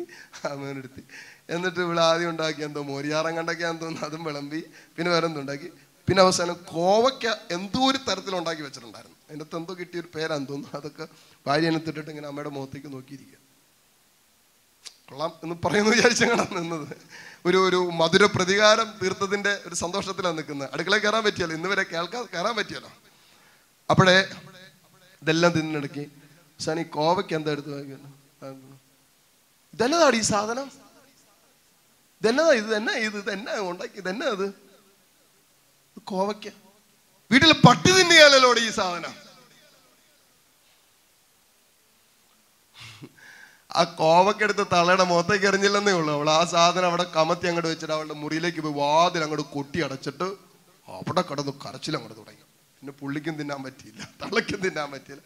അമ്മേനെ എടുത്തി എന്നിട്ട് ഇവിടെ ആദ്യം ഉണ്ടാക്കി എന്തോ മോരിയാറം കണ്ടൊക്കെയാന്ന് തോന്നുന്നു. അതും വിളമ്പി. പിന്നെ വേറെ എന്തോ ഉണ്ടാക്കി. പിന്നെ അവസാനം കോവയ്ക്ക എന്തോ ഒരു തരത്തിൽ ഉണ്ടാക്കി വെച്ചിട്ടുണ്ടായിരുന്നു. അതിന്റെ എന്തോ കിട്ടിയൊരു പേരാന്ന് തോന്നുന്നു. അതൊക്കെ ഭാര്യ ഇട്ടിട്ട് ഇങ്ങനെ അമ്മയുടെ മുഖത്തേക്ക് നോക്കിയിരിക്കുക കൊള്ളാം എന്ന് പറയുന്നു വിചാരിച്ചങ്ങനെ നിന്നത്. ഒരു ഒരു മധുര പ്രതികാരം തീർത്തതിന്റെ ഒരു സന്തോഷത്തിലാണ് നിൽക്കുന്നത്. അടുക്കളയിൽ കയറാൻ പറ്റിയല്ലോ ഇന്ന് വരെ കേൾക്കാൻ കയറാൻ പറ്റിയല്ലോ അപ്പോഴേ ഇതെല്ലാം തിന്നെടുക്കി. സാൻ ഈ കോവയ്ക്ക് എന്താ എടുത്ത് നോക്കിയത്? ഇതെന്നതാണ് ഈ സാധനം? ഇതെന്നതാ ഇത്? തന്നെ ഇത്? തന്നെ ഉണ്ടാക്കി? ഇതെന്നാ അത് കോവയ്ക്ക. വീട്ടിൽ പട്ടി തിന്നുകയല്ലോ ഈ സാധനം. ആ കോവക്കെടുത്ത് തള്ളയുടെ മുഖത്തേക്ക് എറിഞ്ഞില്ലെന്നേ ഉള്ളൂ. അവൾ ആ സാധനം അവിടെ കമത്തി അങ്ങോട്ട് വെച്ചിട്ട് അവളുടെ മുറിയിലേക്ക് പോയി വാതിൽ അങ്ങോട്ട് കൊട്ടി അടച്ചിട്ട് അവിടെ കിടന്ന് കരച്ചിൽ അങ്ങോട്ട് തുടങ്ങി. പിന്നെ പുള്ളിക്കും തിന്നാൻ പറ്റിയില്ല. തള്ളയ്ക്കും തിന്നാൻ പറ്റിയില്ല.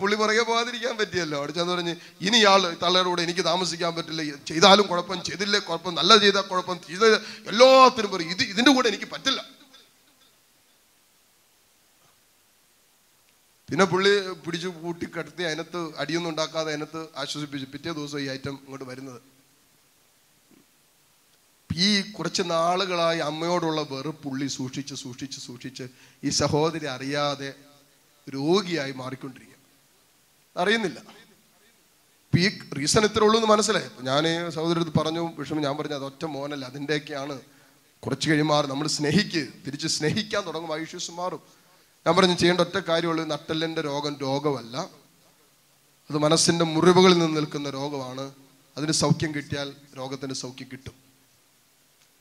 പുള്ളി പുറകെ പോകാതിരിക്കാൻ പറ്റിയല്ലോ. അവിടെ ചെന്ന് പറഞ്ഞ് ഇനി ഇയാൾ തള്ളയുടെ കൂടെ എനിക്ക് താമസിക്കാൻ പറ്റില്ല. ചെയ്താലും കുഴപ്പം ചെയ്തില്ലേ കുഴപ്പം നല്ല ചെയ്താൽ കുഴപ്പം ചെയ്ത എല്ലാത്തിനും പറയും. ഇത് ഇതിന്റെ കൂടെ എനിക്ക് പറ്റില്ല. പിന്നെ പുള്ളി പിടിച്ചു കൂട്ടി കടത്തി അതിനകത്ത് അടിയൊന്നും ഉണ്ടാക്കാതെ അതിനകത്ത് ആശ്വസിപ്പിച്ചു പിറ്റേ ദിവസം ഈ ഐറ്റം ഇങ്ങോട്ട് വരുന്നത്. ഈ കുറച്ച് നാളുകളായി അമ്മയോടുള്ള വെറുപ്പുള്ളി സൂക്ഷിച്ച് സൂക്ഷിച്ച് സൂക്ഷിച്ച് ഈ സഹോദരി അറിയാതെ രോഗിയായി മാറിക്കൊണ്ടിരിക്കുക അറിയുന്നില്ല. ഈ റീസൺ ഇത്ര ഉള്ളൂ എന്ന് മനസ്സിലായി. ഞാൻ സഹോദരി അടുത്ത് പറഞ്ഞു വിഷമം ഞാൻ പറഞ്ഞു അത് ഒറ്റ മോനല്ല അതിന്റെയൊക്കെയാണ് കുറച്ച് കഴിയുമ്പോൾ നമ്മൾ സ്നേഹിക്ക് തിരിച്ച് സ്നേഹിക്കാൻ തുടങ്ങും ആയുഷ്യൂസ് മാറും. ഞാൻ പറഞ്ഞു ചെയ്യേണ്ട ഒറ്റ കാര്യമുള്ളൂ നട്ടലിന്റെ രോഗം രോഗമല്ല. അത് മനസ്സിന്റെ മുറിവുകളിൽ നിന്ന് നിൽക്കുന്ന രോഗമാണ്. അതിന് സൗഖ്യം കിട്ടിയാൽ രോഗത്തിന് സൗഖ്യം കിട്ടും.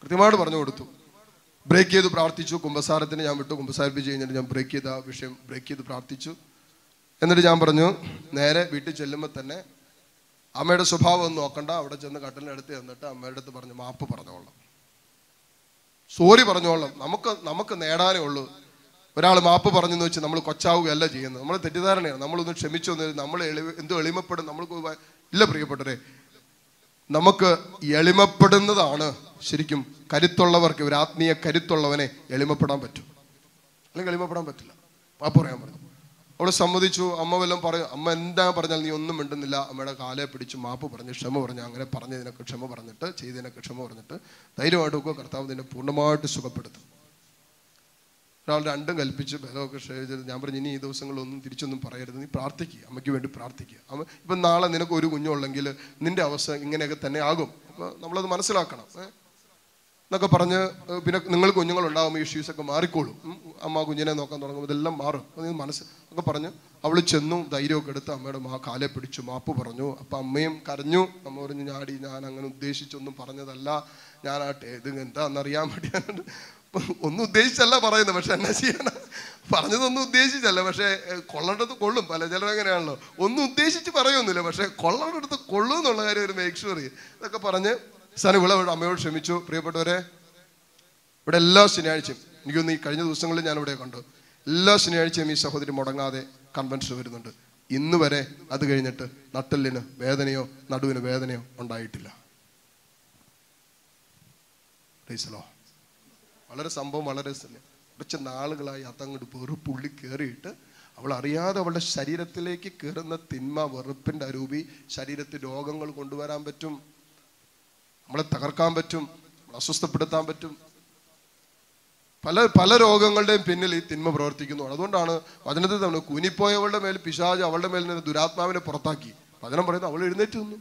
കൃത്യമായിട്ട് പറഞ്ഞു കൊടുത്തു. ബ്രേക്ക് ചെയ്ത് പ്രാർത്ഥിച്ചു. കുംഭസാരത്തിന് ഞാൻ വിട്ടു. കുമ്പസാരിപ്പിച്ച് കഴിഞ്ഞിട്ട് ഞാൻ ബ്രേക്ക് ചെയ്ത ആ വിഷയം ബ്രേക്ക് ചെയ്ത് പ്രാർത്ഥിച്ചു. എന്നിട്ട് ഞാൻ പറഞ്ഞു നേരെ വീട്ടിൽ ചെല്ലുമ്പോൾ തന്നെ അമ്മയുടെ സ്വഭാവം ഒന്നും നോക്കണ്ട. അവിടെ ചെന്ന് കട്ടലിനടുത്ത് ചെന്നിട്ട് അമ്മയുടെ അടുത്ത് പറഞ്ഞു മാപ്പ് പറഞ്ഞോളാം. സോറി പറഞ്ഞോളാം. നമുക്ക് നമുക്ക് നേടാനേ ഉള്ളൂ. ഒരാൾ മാപ്പ് പറഞ്ഞെന്ന് വെച്ച് നമ്മൾ കൊച്ചാവുകയല്ല ചെയ്യുന്നത്. നമ്മൾ തെറ്റിദ്ധാരണയാണ്. നമ്മളൊന്ന് ക്ഷമിച്ചു വന്നത് നമ്മൾ എന്തോ എളിമപ്പെടും നമ്മൾക്ക് ഇല്ല പ്രിയപ്പെട്ടവരെ. നമുക്ക് എളിമപ്പെടുന്നതാണ് ശരിക്കും കരുത്തുള്ളവർക്ക് ഒരു ആത്മീയ കരുത്തുള്ളവനെ എളിമപ്പെടാൻ പറ്റും. അല്ലെങ്കിൽ എളിമപ്പെടാൻ പറ്റില്ല. പാപ്പ പറയാൻ പറഞ്ഞു. അവൾ സമ്മതിച്ചു. അമ്മ വല്ലതും പറയും അമ്മ എന്താ പറഞ്ഞാൽ നീ ഒന്നും മിണ്ടുന്നില്ല. അമ്മയുടെ കാലെ പിടിച്ച് മാപ്പ് പറഞ്ഞ് ക്ഷമ പറഞ്ഞു അങ്ങനെ പറഞ്ഞതിനൊക്കെ ക്ഷമ പറഞ്ഞിട്ട് ചെയ്തതിനൊക്കെ ക്ഷമ പറഞ്ഞിട്ട് ധൈര്യമായിട്ട് ഒക്കെ കർത്താവ് നിന്നെ പൂർണമായിട്ട് സുഖപ്പെടുത്തും. ഒരാൾ രണ്ടും കൽപ്പിച്ച് ബലമൊക്കെ ഷെയർ ചെയ്ത് ഞാൻ പറഞ്ഞു ഇനി ഈ ദിവസങ്ങളൊന്നും തിരിച്ചൊന്നും പറയരുത്. നീ പ്രാർത്ഥിക്കുക അമ്മയ്ക്ക് വേണ്ടി പ്രാർത്ഥിക്കുക അമ്മ ഇപ്പം നാളെ നിനക്ക് ഒരു കുഞ്ഞുള്ളെങ്കിൽ നിന്റെ അവസ്ഥ ഇങ്ങനെയൊക്കെ തന്നെ ആകും. അപ്പോൾ നമ്മളത് മനസ്സിലാക്കണം? എന്നൊക്കെ പറഞ്ഞ് പിന്നെ നിങ്ങൾ കുഞ്ഞുങ്ങളുണ്ടാകുമ്പോൾ ഇഷ്യൂസ് ഒക്കെ മാറിക്കോളും. അമ്മ കുഞ്ഞിനെ നോക്കാൻ തുടങ്ങുമ്പോൾ ഇതെല്ലാം മാറും. നീ മനസ്സ് ഒക്കെ പറഞ്ഞ് അവൾ ചെന്നു ധൈര്യമൊക്കെ എടുത്ത് അമ്മയുടെ മാ കാലെ പിടിച്ചു മാപ്പ് പറഞ്ഞു. അപ്പം അമ്മയും കരഞ്ഞു. അമ്മ പറഞ്ഞു ഞാടി ഞാൻ അങ്ങനെ ഉദ്ദേശിച്ചൊന്നും പറഞ്ഞതല്ല. ഞാൻ ആ ഇത് എന്താണെന്നറിയാൻ വേണ്ടി ഒന്നും ഉദ്ദേശിച്ചല്ല പറയുന്നത് പക്ഷെ എന്നാ ചെയ്യണം? പറഞ്ഞതൊന്നും ഉദ്ദേശിച്ചല്ല പക്ഷേ കൊള്ളേണ്ടത് കൊള്ളും. പല ചിലർ അങ്ങനെയാണല്ലോ. ഒന്നും ഉദ്ദേശിച്ച് പറയൊന്നുമില്ല പക്ഷേ കൊള്ളേണ്ടടുത്ത് കൊള്ളും എന്നുള്ള കാര്യം ഒരു മേക്ക് ഷുവർ ഇതൊക്കെ പറഞ്ഞ് സാധനം ഇവിടെ അമ്മയോട് ക്ഷമിച്ചു. പ്രിയപ്പെട്ടവരെ ഇവിടെ എല്ലാ ശനിയാഴ്ചയും എനിക്കൊന്ന് ഈ കഴിഞ്ഞ ദിവസങ്ങളിൽ ഞാൻ ഇവിടെ കണ്ടു. എല്ലാ ശനിയാഴ്ചയും ഈ സഹോദരി മുടങ്ങാതെ കൺവെൻഷൻ വരുന്നുണ്ട്. ഇന്ന് വരെ അത് കഴിഞ്ഞിട്ട് നട്ടലിന് വേദനയോ നടുവിന് വേദനയോ ഉണ്ടായിട്ടില്ല. Praise the Lord. വളരെ സംഭവം വളരെ കുറച്ച് നാളുകളായി അതങ്ങോട്ട് വെറുപ്പുള്ളി കയറിയിട്ട് അവൾ അറിയാതെ അവളുടെ ശരീരത്തിലേക്ക് കയറുന്ന തിന്മ വെറുപ്പിന്റെ അരൂപി ശരീരത്തിൽ രോഗങ്ങൾ കൊണ്ടുവരാൻ പറ്റും നമ്മളെ തകർക്കാൻ പറ്റും നമ്മളെ അസ്വസ്ഥപ്പെടുത്താൻ പറ്റും. പല പല രോഗങ്ങളുടെയും പിന്നിൽ ഈ തിന്മ പ്രവർത്തിക്കുന്നു. അതുകൊണ്ടാണ് വചനത്തിൽ നമ്മൾ കുനിപ്പോയവളുടെ മേൽ പിശാജ് അവളുടെ മേൽ നിന്ന് ദുരാത്മാവിനെ പുറത്താക്കി. വചനം പറയുന്നത് അവൾ എഴുന്നേറ്റ് നിന്നു.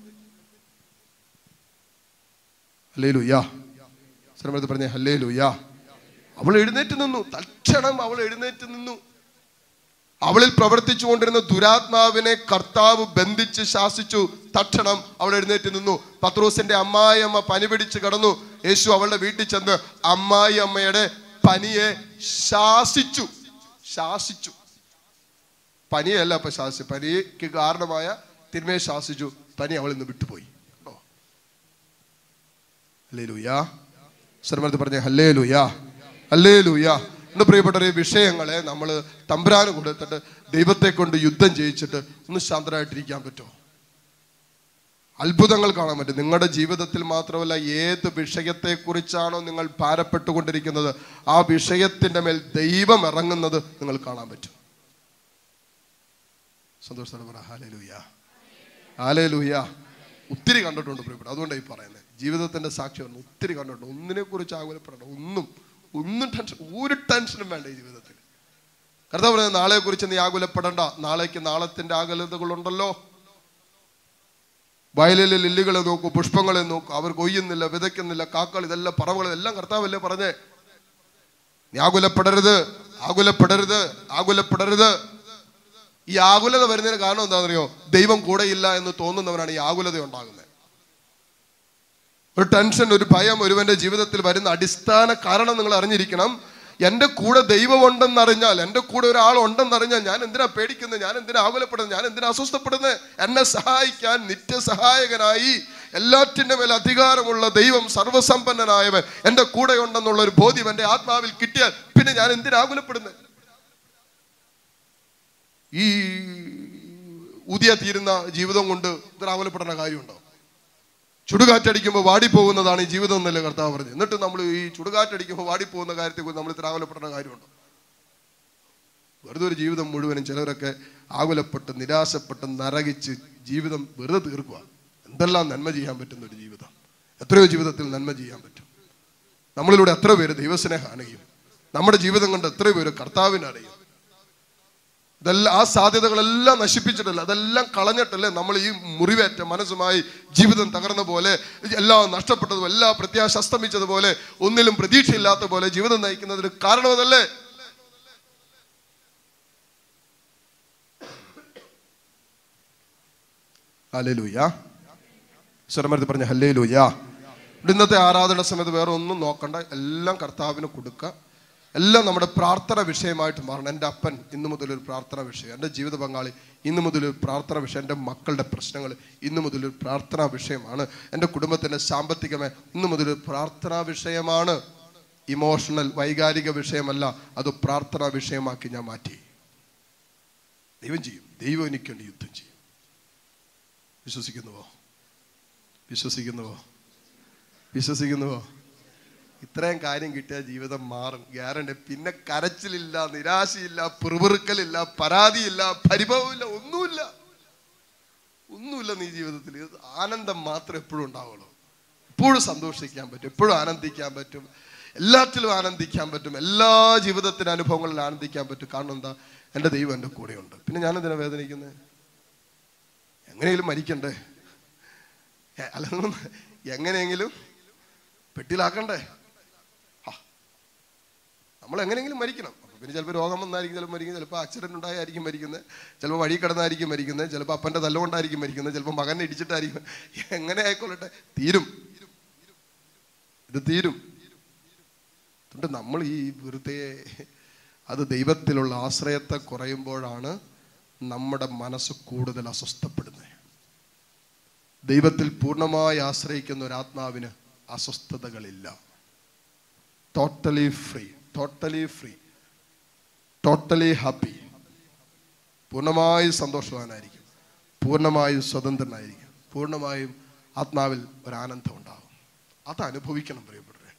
ഹല്ലേ ലുയാ ശ്രമത്തിൽ പറഞ്ഞേ ഹല്ലേ ലുയ്യാ അവൾ എഴുന്നേറ്റ് നിന്നു. തക്ഷണം അവൾ എഴുന്നേറ്റ് നിന്നു. അവളിൽ പ്രവർത്തിച്ചുകൊണ്ടിരുന്ന ദുരാത്മാവിനെ കർത്താവ് ബന്ധിച്ച് ശാസിച്ചു. തക്ഷണം അവൾ എഴുന്നേറ്റ് നിന്നു. പത്രോസിന്റെ അമ്മായിയമ്മ പനി പിടിച്ച് കടന്നു. യേശു അവളുടെ വീട്ടിൽ ചെന്ന് അമ്മായി അമ്മയുടെ പനിയെ ശാസിച്ചു. ശാസിച്ചു. പനിയല്ല അപ്പൊ ശാസിച്ചു പനിക്ക് കാരണമായ തിന്മയെ ശാസിച്ചു. പനി അവൾ ഇന്ന് വിട്ടുപോയി. ഹലേ ലൂയാ സർമ്മത്ത് പറഞ്ഞേ ഹല്ലേ ലൂയാ ഹല്ലേ ലൂയ എന്ന് പ്രിയപ്പെട്ട വിഷയങ്ങളെ നമ്മൾ തമ്പുരാന് കൊടുത്തിട്ട് ദൈവത്തെ കൊണ്ട് യുദ്ധം ചെയ്യിച്ചിട്ട് ഒന്ന് ശാന്തരായിട്ടിരിക്കാൻ പറ്റുമോ? അത്ഭുതങ്ങൾ കാണാൻ പറ്റും. നിങ്ങളുടെ ജീവിതത്തിൽ മാത്രമല്ല ഏത് വിഷയത്തെക്കുറിച്ചാണോ നിങ്ങൾ ഭാരപ്പെട്ടുകൊണ്ടിരിക്കുന്നത് ആ വിഷയത്തിന്റെ മേൽ ദൈവം ഇറങ്ങുന്നത് നിങ്ങൾ കാണാൻ പറ്റും. സന്തോഷത്തോടെ ഒത്തിരി കണ്ടിട്ടുണ്ട് പ്രിയപ്പെട്ടു അതുകൊണ്ടാണ് ഈ പറയുന്നത് ജീവിതത്തിന്റെ സാക്ഷ്യം ഒത്തിരി കണ്ടിട്ടുണ്ട്. ഒന്നിനെ കുറിച്ച് ആകുലപ്പെടണം ഒന്നും ഒന്നും ടെൻഷൻ ഒരു ടെൻഷനും വേണ്ട ഈ ജീവിതത്തിൽ. കർത്താവ് പറയുന്നത് നാളെ കുറിച്ച് നീ ആകുലപ്പെടണ്ട. നാളേക്ക് നാളത്തിന്റെ ആകുലതകളുണ്ടല്ലോ. വയലിലെ ലില്ലികളെ നോക്കൂ പുഷ്പങ്ങളെ നോക്കൂ. അവർ കൊയ്യുന്നില്ല വിതയ്ക്കുന്നില്ല കാക്കൾ ഇതെല്ലാം പറവുകൾ എല്ലാം കർത്താവല്ലേ പറഞ്ഞേ. നീ ആകുലപ്പെടരുത് ആകുലപ്പെടരുത് ആകുലപ്പെടരുത്. ഈ ആകുലത വരുന്നതിന് കാരണം എന്താണെന്നറിയോ? ദൈവം കൂടെയില്ല എന്ന് തോന്നുന്നവനാണ് ഈ ആകുലത ഉണ്ടാകുന്നത്. ഒരു ടെൻഷൻ ഒരു ഭയം ഒരുവന്റെ ജീവിതത്തിൽ വരുന്ന അടിസ്ഥാന കാരണം നിങ്ങൾ അറിഞ്ഞിരിക്കണം. എന്റെ കൂടെ ദൈവമുണ്ടെന്ന് അറിഞ്ഞാൽ എന്റെ കൂടെ ഒരാൾ ഉണ്ടെന്ന് അറിഞ്ഞാൽ ഞാൻ എന്തിനാ പേടിക്കുന്നത്? ഞാൻ എന്തിനാ ആകുലപ്പെടുന്നത്? ഞാൻ എന്തിനാ അസ്വസ്ഥപ്പെടുന്നത്? എന്നെ സഹായിക്കാൻ നിത്യസഹായകനായി എല്ലാറ്റിന്റെ മേൽ അധികാരമുള്ള ദൈവം സർവസമ്പന്നനായവൻ എന്റെ കൂടെ ഉണ്ടെന്നുള്ള ഒരു ബോധ്യം എന്റെ ആത്മാവിൽ കിട്ടിയാൽ പിന്നെ ഞാൻ എന്തിനാ ആകുലപ്പെടുന്നത്? ഈ ഉദിയ തീരുന്ന ജീവിതം കൊണ്ട് ഇത്ര ആകുലപ്പെടേണ്ട കാര്യമുണ്ടോ? ചുടുകാറ്റടിക്കുമ്പോൾ വാടിപ്പോകുന്നതാണ് ഈ ജീവിതം എന്നല്ലേ കർത്താവ് പറഞ്ഞു എന്നിട്ട് നമ്മൾ ഈ ചുടുകാറ്റടിക്കുമ്പോൾ വാടിപ്പോകുന്ന കാര്യത്തെക്കുറിച്ച് നമ്മൾ ഇത്ര കാര്യമുണ്ടോ? വെറുതെ ഒരു ജീവിതം മുഴുവനും ചിലരൊക്കെ ആകുലപ്പെട്ട് നിരാശപ്പെട്ട് നരകിച്ച് ജീവിതം വെറുതെ തീർക്കുക. എന്തെല്ലാം നന്മ ചെയ്യാൻ പറ്റുന്ന ഒരു ജീവിതം? എത്രയോ ജീവിതത്തിൽ നന്മ ചെയ്യാൻ പറ്റും. നമ്മളിലൂടെ എത്ര പേര് ദൈവസ്നേഹം അണയും നമ്മുടെ ജീവിതം കൊണ്ട് എത്ര പേര് കർത്താവിനെ അറിയും. ഇതെല്ലാം ആ സാധ്യതകളെല്ലാം നശിപ്പിച്ചിട്ടല്ല അതെല്ലാം കളഞ്ഞിട്ടല്ലേ നമ്മൾ ഈ മുറിവേറ്റ മനസ്സുമായി ജീവിതം തകർന്ന പോലെ എല്ലാം നഷ്ടപ്പെട്ടതും എല്ലാ പ്രത്യാശ അസ്തമിച്ചതുപോലെ ഒന്നിലും പ്രതീക്ഷയില്ലാത്ത പോലെ ജീവിതം നയിക്കുന്നതിന് കാരണം അതല്ലേ? ഹല്ലേലൂയ. സ്വരമരത്ത് പറഞ്ഞ ഹല്ലേലൂയ. ഇന്നത്തെ ആരാധന സമയത്ത് വേറെ ഒന്നും നോക്കണ്ട എല്ലാം കർത്താവിന് കൊടുക്കുക എല്ലാം നമ്മുടെ പ്രാർത്ഥന വിഷയമായിട്ട് മാറണം. എന്റെ അപ്പൻ ഇന്നു മുതൽ ഒരു പ്രാർത്ഥന വിഷയം എന്റെ ജീവിത പങ്കാളി ഇന്നു മുതൽ ഒരു പ്രാർത്ഥന വിഷയം എന്റെ മക്കളുടെ പ്രശ്നങ്ങൾ ഇന്നു മുതൽ ഒരു പ്രാർത്ഥനാ വിഷയമാണ് എന്റെ കുടുംബത്തിന്റെ സാമ്പത്തികമേ ഇന്നു മുതൽ ഒരു പ്രാർത്ഥനാ വിഷയമാണ്. ഇമോഷണൽ വൈകാരിക വിഷയമല്ല അത് പ്രാർത്ഥനാ വിഷയമാക്കി ഞാൻ മാറ്റി. ദൈവം ചെയ്യും. ദൈവം എനിക്ക് വേണ്ടി യുദ്ധം ചെയ്യും. വിശ്വസിക്കുന്നുവോ? വിശ്വസിക്കുന്നുവോ? വിശ്വസിക്കുന്നുവോ? ഇത്രയും കാര്യം കിട്ടിയ ജീവിതം മാറും. ഗ്യാരണ്ടി. പിന്നെ കരച്ചിലില്ല നിരാശയില്ല പിറുപിറുക്കലില്ല പരാതിയില്ല പരിഭവമില്ല ഒന്നുമില്ല. ഒന്നുമില്ല നീ ജീവിതത്തിൽ. ആനന്ദം മാത്രം എപ്പോഴും ഉണ്ടാവുള്ളൂ. എപ്പോഴും സന്തോഷിക്കാൻ പറ്റും. എപ്പോഴും ആനന്ദിക്കാൻ പറ്റും. എല്ലാറ്റിലും ആനന്ദിക്കാൻ പറ്റും. എല്ലാ ജീവിതത്തിന്റെ അനുഭവങ്ങളിലും ആനന്ദിക്കാൻ പറ്റും. കാരണം എന്താ? എന്റെ ദൈവം എന്റെ കൂടെയുണ്ട്. പിന്നെ ഞാൻ എന്തിനാ വേദനിക്കുന്നത് എങ്ങനെയെങ്കിലും മരിക്കണ്ടേ? എ- അല്ല എങ്ങനെയെങ്കിലും പെട്ടിയിലാക്കണ്ടേ. നമ്മൾ എങ്ങനെയെങ്കിലും മരിക്കണം പിന്നെ ചിലപ്പോൾ രോഗം വന്നായിരിക്കും ചിലപ്പോൾ മരിക്കുന്നത് ചിലപ്പോൾ ആക്സിഡന്റ് ഉണ്ടായായിരിക്കും മരിക്കുന്നത് ചിലപ്പോൾ വഴി കിടന്നായിരിക്കും മരിക്കുന്നത് ചിലപ്പോൾ അപ്പന്റെ തല്ലുകൊണ്ടായിരിക്കും മരിക്കുന്നത് ചിലപ്പോൾ മകനെ ഇടിച്ചിട്ടായിരിക്കും. എങ്ങനെ ആയിക്കൊള്ളട്ടെ? തീരും. ഇത് തീരും. നമ്മൾ ഈ വെറുതെ അത് ദൈവത്തിലുള്ള ആശ്രയത്തെ കുറയുമ്പോഴാണ് നമ്മുടെ മനസ്സ് കൂടുതൽ അസ്വസ്ഥപ്പെടുന്നത്. ദൈവത്തിൽ പൂർണമായി ആശ്രയിക്കുന്ന ഒരാത്മാവിന് അസ്വസ്ഥതകളില്ല. Totally free totally free totally happy പൂർണമായും സന്തോഷവാനായിരിക്കും. പൂർണമായും സ്വതന്ത്രനായിരിക്കും. പൂർണമായും ആത്മാവിൽ ഒരു ആനന്ദം ഉണ്ടാകും അത് അനുഭവിക്കണം പ്രിയപ്പെട്ടവരെ.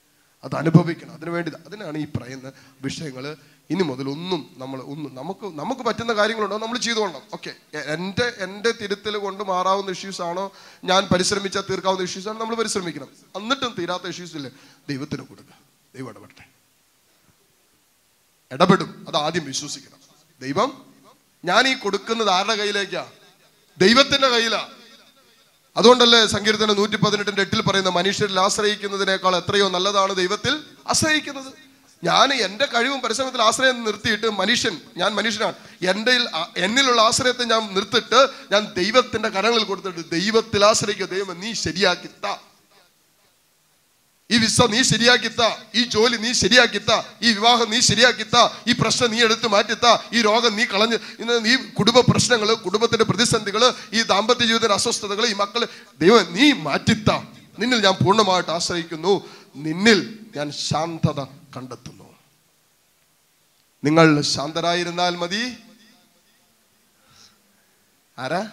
അത് അനുഭവിക്കണം. അതിനുവേണ്ടി അതിനാണ് ഈ പറയുന്ന വിഷയങ്ങൾ ഇനി മുതൽ ഒന്നും നമ്മൾ ഒന്നും നമുക്ക് നമുക്ക് പറ്റുന്ന കാര്യങ്ങളുണ്ടോ നമ്മൾ ചെയ്തുകൊള്ളണം ഓക്കെ എന്റെ എന്റെ തിരുത്തൽ കൊണ്ട് മാറാവുന്ന ഇഷ്യൂസ് ആണോ? ഞാൻ പരിശ്രമിച്ചാൽ തീർക്കാവുന്ന ഇഷ്യൂസ് ആണോ? നമ്മൾ പരിശ്രമിക്കണം. എന്നിട്ടും തീരാത്ത ഇഷ്യൂസ് ഇല്ലേ? ദൈവത്തിന് കൊടുക്കുക. ദൈവം ഇടപെട്ടെ ഇടപെടും. അത് ആദ്യം വിശ്വസിക്കണം. ദൈവം ഞാൻ ഈ കൊടുക്കുന്നത് ആരുടെ കയ്യിലേക്കാ? ദൈവത്തിന്റെ കയ്യിലാ. അതുകൊണ്ടല്ലേ സങ്കീർത്തന നൂറ്റി പതിനെട്ടിന്റെ എട്ടിൽ പറയുന്ന മനുഷ്യരിൽ ആശ്രയിക്കുന്നതിനേക്കാൾ എത്രയോ നല്ലതാണ് ദൈവത്തിൽ ആശ്രയിക്കുന്നത്. ഞാൻ എന്റെ കഴിവും പരിശ്രമത്തിൽ ആശ്രയം നിർത്തിയിട്ട് മനുഷ്യൻ ഞാൻ മനുഷ്യനാണ്. എന്റെ എന്നിലുള്ള ആശ്രയത്തെ ഞാൻ നിർത്തിട്ട് ഞാൻ ദൈവത്തിന്റെ കരങ്ങളിൽ കൊടുത്തിട്ട് ദൈവത്തിൽ ആശ്രയിക്കുക. ദൈവം നീ ശരിയാക്കി താ. ഈ വിസ നീ ശരിയാക്കിത്ത. ഈ ജോലി നീ ശരിയാക്കിത്ത. ഈ വിവാഹം നീ ശരിയാക്കിത്ത. ഈ പ്രശ്നം നീ എടുത്ത് മാറ്റിത്ത. ഈ രോഗം നീ കളഞ്ഞ് ഇന്ന് നീ കുടുംബ പ്രശ്നങ്ങൾ കുടുംബത്തിന്റെ പ്രതിസന്ധികൾ ഈ ദാമ്പത്യ ജീവിതത്തിന്റെ അസ്വസ്ഥതകൾ ഈ മക്കൾ ദൈവം നീ മാറ്റിത്ത. നിന്നിൽ ഞാൻ പൂർണമായിട്ട് ആശ്രയിക്കുന്നു. നിന്നിൽ ഞാൻ ശാന്തത കണ്ടെത്തുന്നു. നിങ്ങൾ ശാന്തരായിരുന്നാൽ മതി. ആരാ?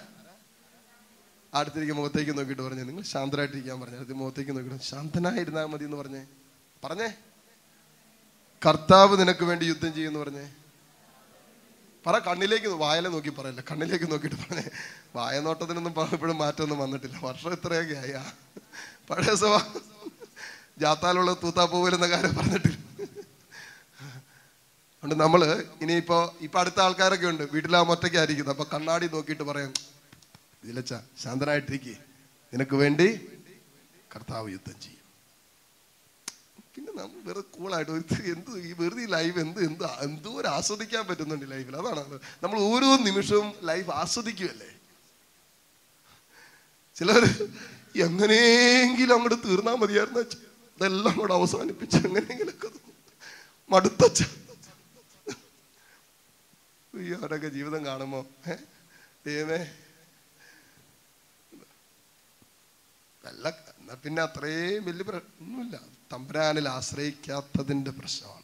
അടുത്തിരിക്കും മുഖത്തേക്ക് നോക്കിയിട്ട് പറഞ്ഞു. നിങ്ങൾ ശാന്തരായിട്ടിരിക്കാൻ പറഞ്ഞു. അടുത്ത് മുഖത്തേക്ക് നോക്കിയിട്ട് ശാന്തനായിരുന്നാൽ മതി എന്ന് പറഞ്ഞേ. പറഞ്ഞേ. കർത്താവ് നിനക്ക് വേണ്ടി യുദ്ധം ചെയ്യുമെന്ന് പറഞ്ഞേ. പറ കണ്ണിലേക്ക് വായല നോക്കി പറയല്ല. കണ്ണിലേക്ക് നോക്കിയിട്ട് പറഞ്ഞേ. വായ നോട്ടത്തിനൊന്നും ഇപ്പോഴും മാറ്റമൊന്നും വന്നിട്ടില്ല. വർഷം ഇത്രയൊക്കെ ആയി? ആ. പഴയ സഭ ജാത്താലുള്ള തൂത്താപ്പൂവലെന്ന കാര്യം പറഞ്ഞിട്ടില്ല. അതുകൊണ്ട് നമ്മൾ ഇനിയിപ്പോ ഇപ്പൊ അടുത്ത ആൾക്കാരൊക്കെ ഉണ്ട്. വീട്ടിലാ ഒറ്റയ്ക്കായിരിക്കുന്നത് അപ്പൊ കണ്ണാടി നോക്കിയിട്ട് പറയാം. ഇതിലച്ച ശാന്തനായിട്ടിരിക്കേ. നിനക്ക് വേണ്ടി കർത്താവ് യുദ്ധം ചെയ്യും. പിന്നെ നമ്മൾ വെറുതെ കൂളായിട്ട് എന്ത് ഈ വെറുതെ ഈ ലൈഫ് എന്ത് എന്ത് ഒരു ആസ്വദിക്കാൻ പറ്റുന്നുണ്ട് ലൈഫിൽ അതാണ് നമ്മൾ ഓരോ നിമിഷവും ലൈഫ് ആസ്വദിക്കുമല്ലേ ചിലർ എങ്ങനെയെങ്കിലും അങ്ങോട്ട് തീർന്നാൽ മതിയായിരുന്നു ഇതെല്ലാം കൂടെ അവസാനിപ്പിച്ച് എങ്ങനെയെങ്കിലൊക്കെ മടുത്ത ഈ അവരൊക്കെ ജീവിതം കാണുമ്പോ ഏ? ദൈവമേ അല്ല എന്നാൽ പിന്നെ അത്രയും വലിയ പ്രശ്നമൊന്നുമില്ല തമ്പുരാനിൽ ആശ്രയിക്കാത്തതിന്റെ പ്രശ്നമാണ്.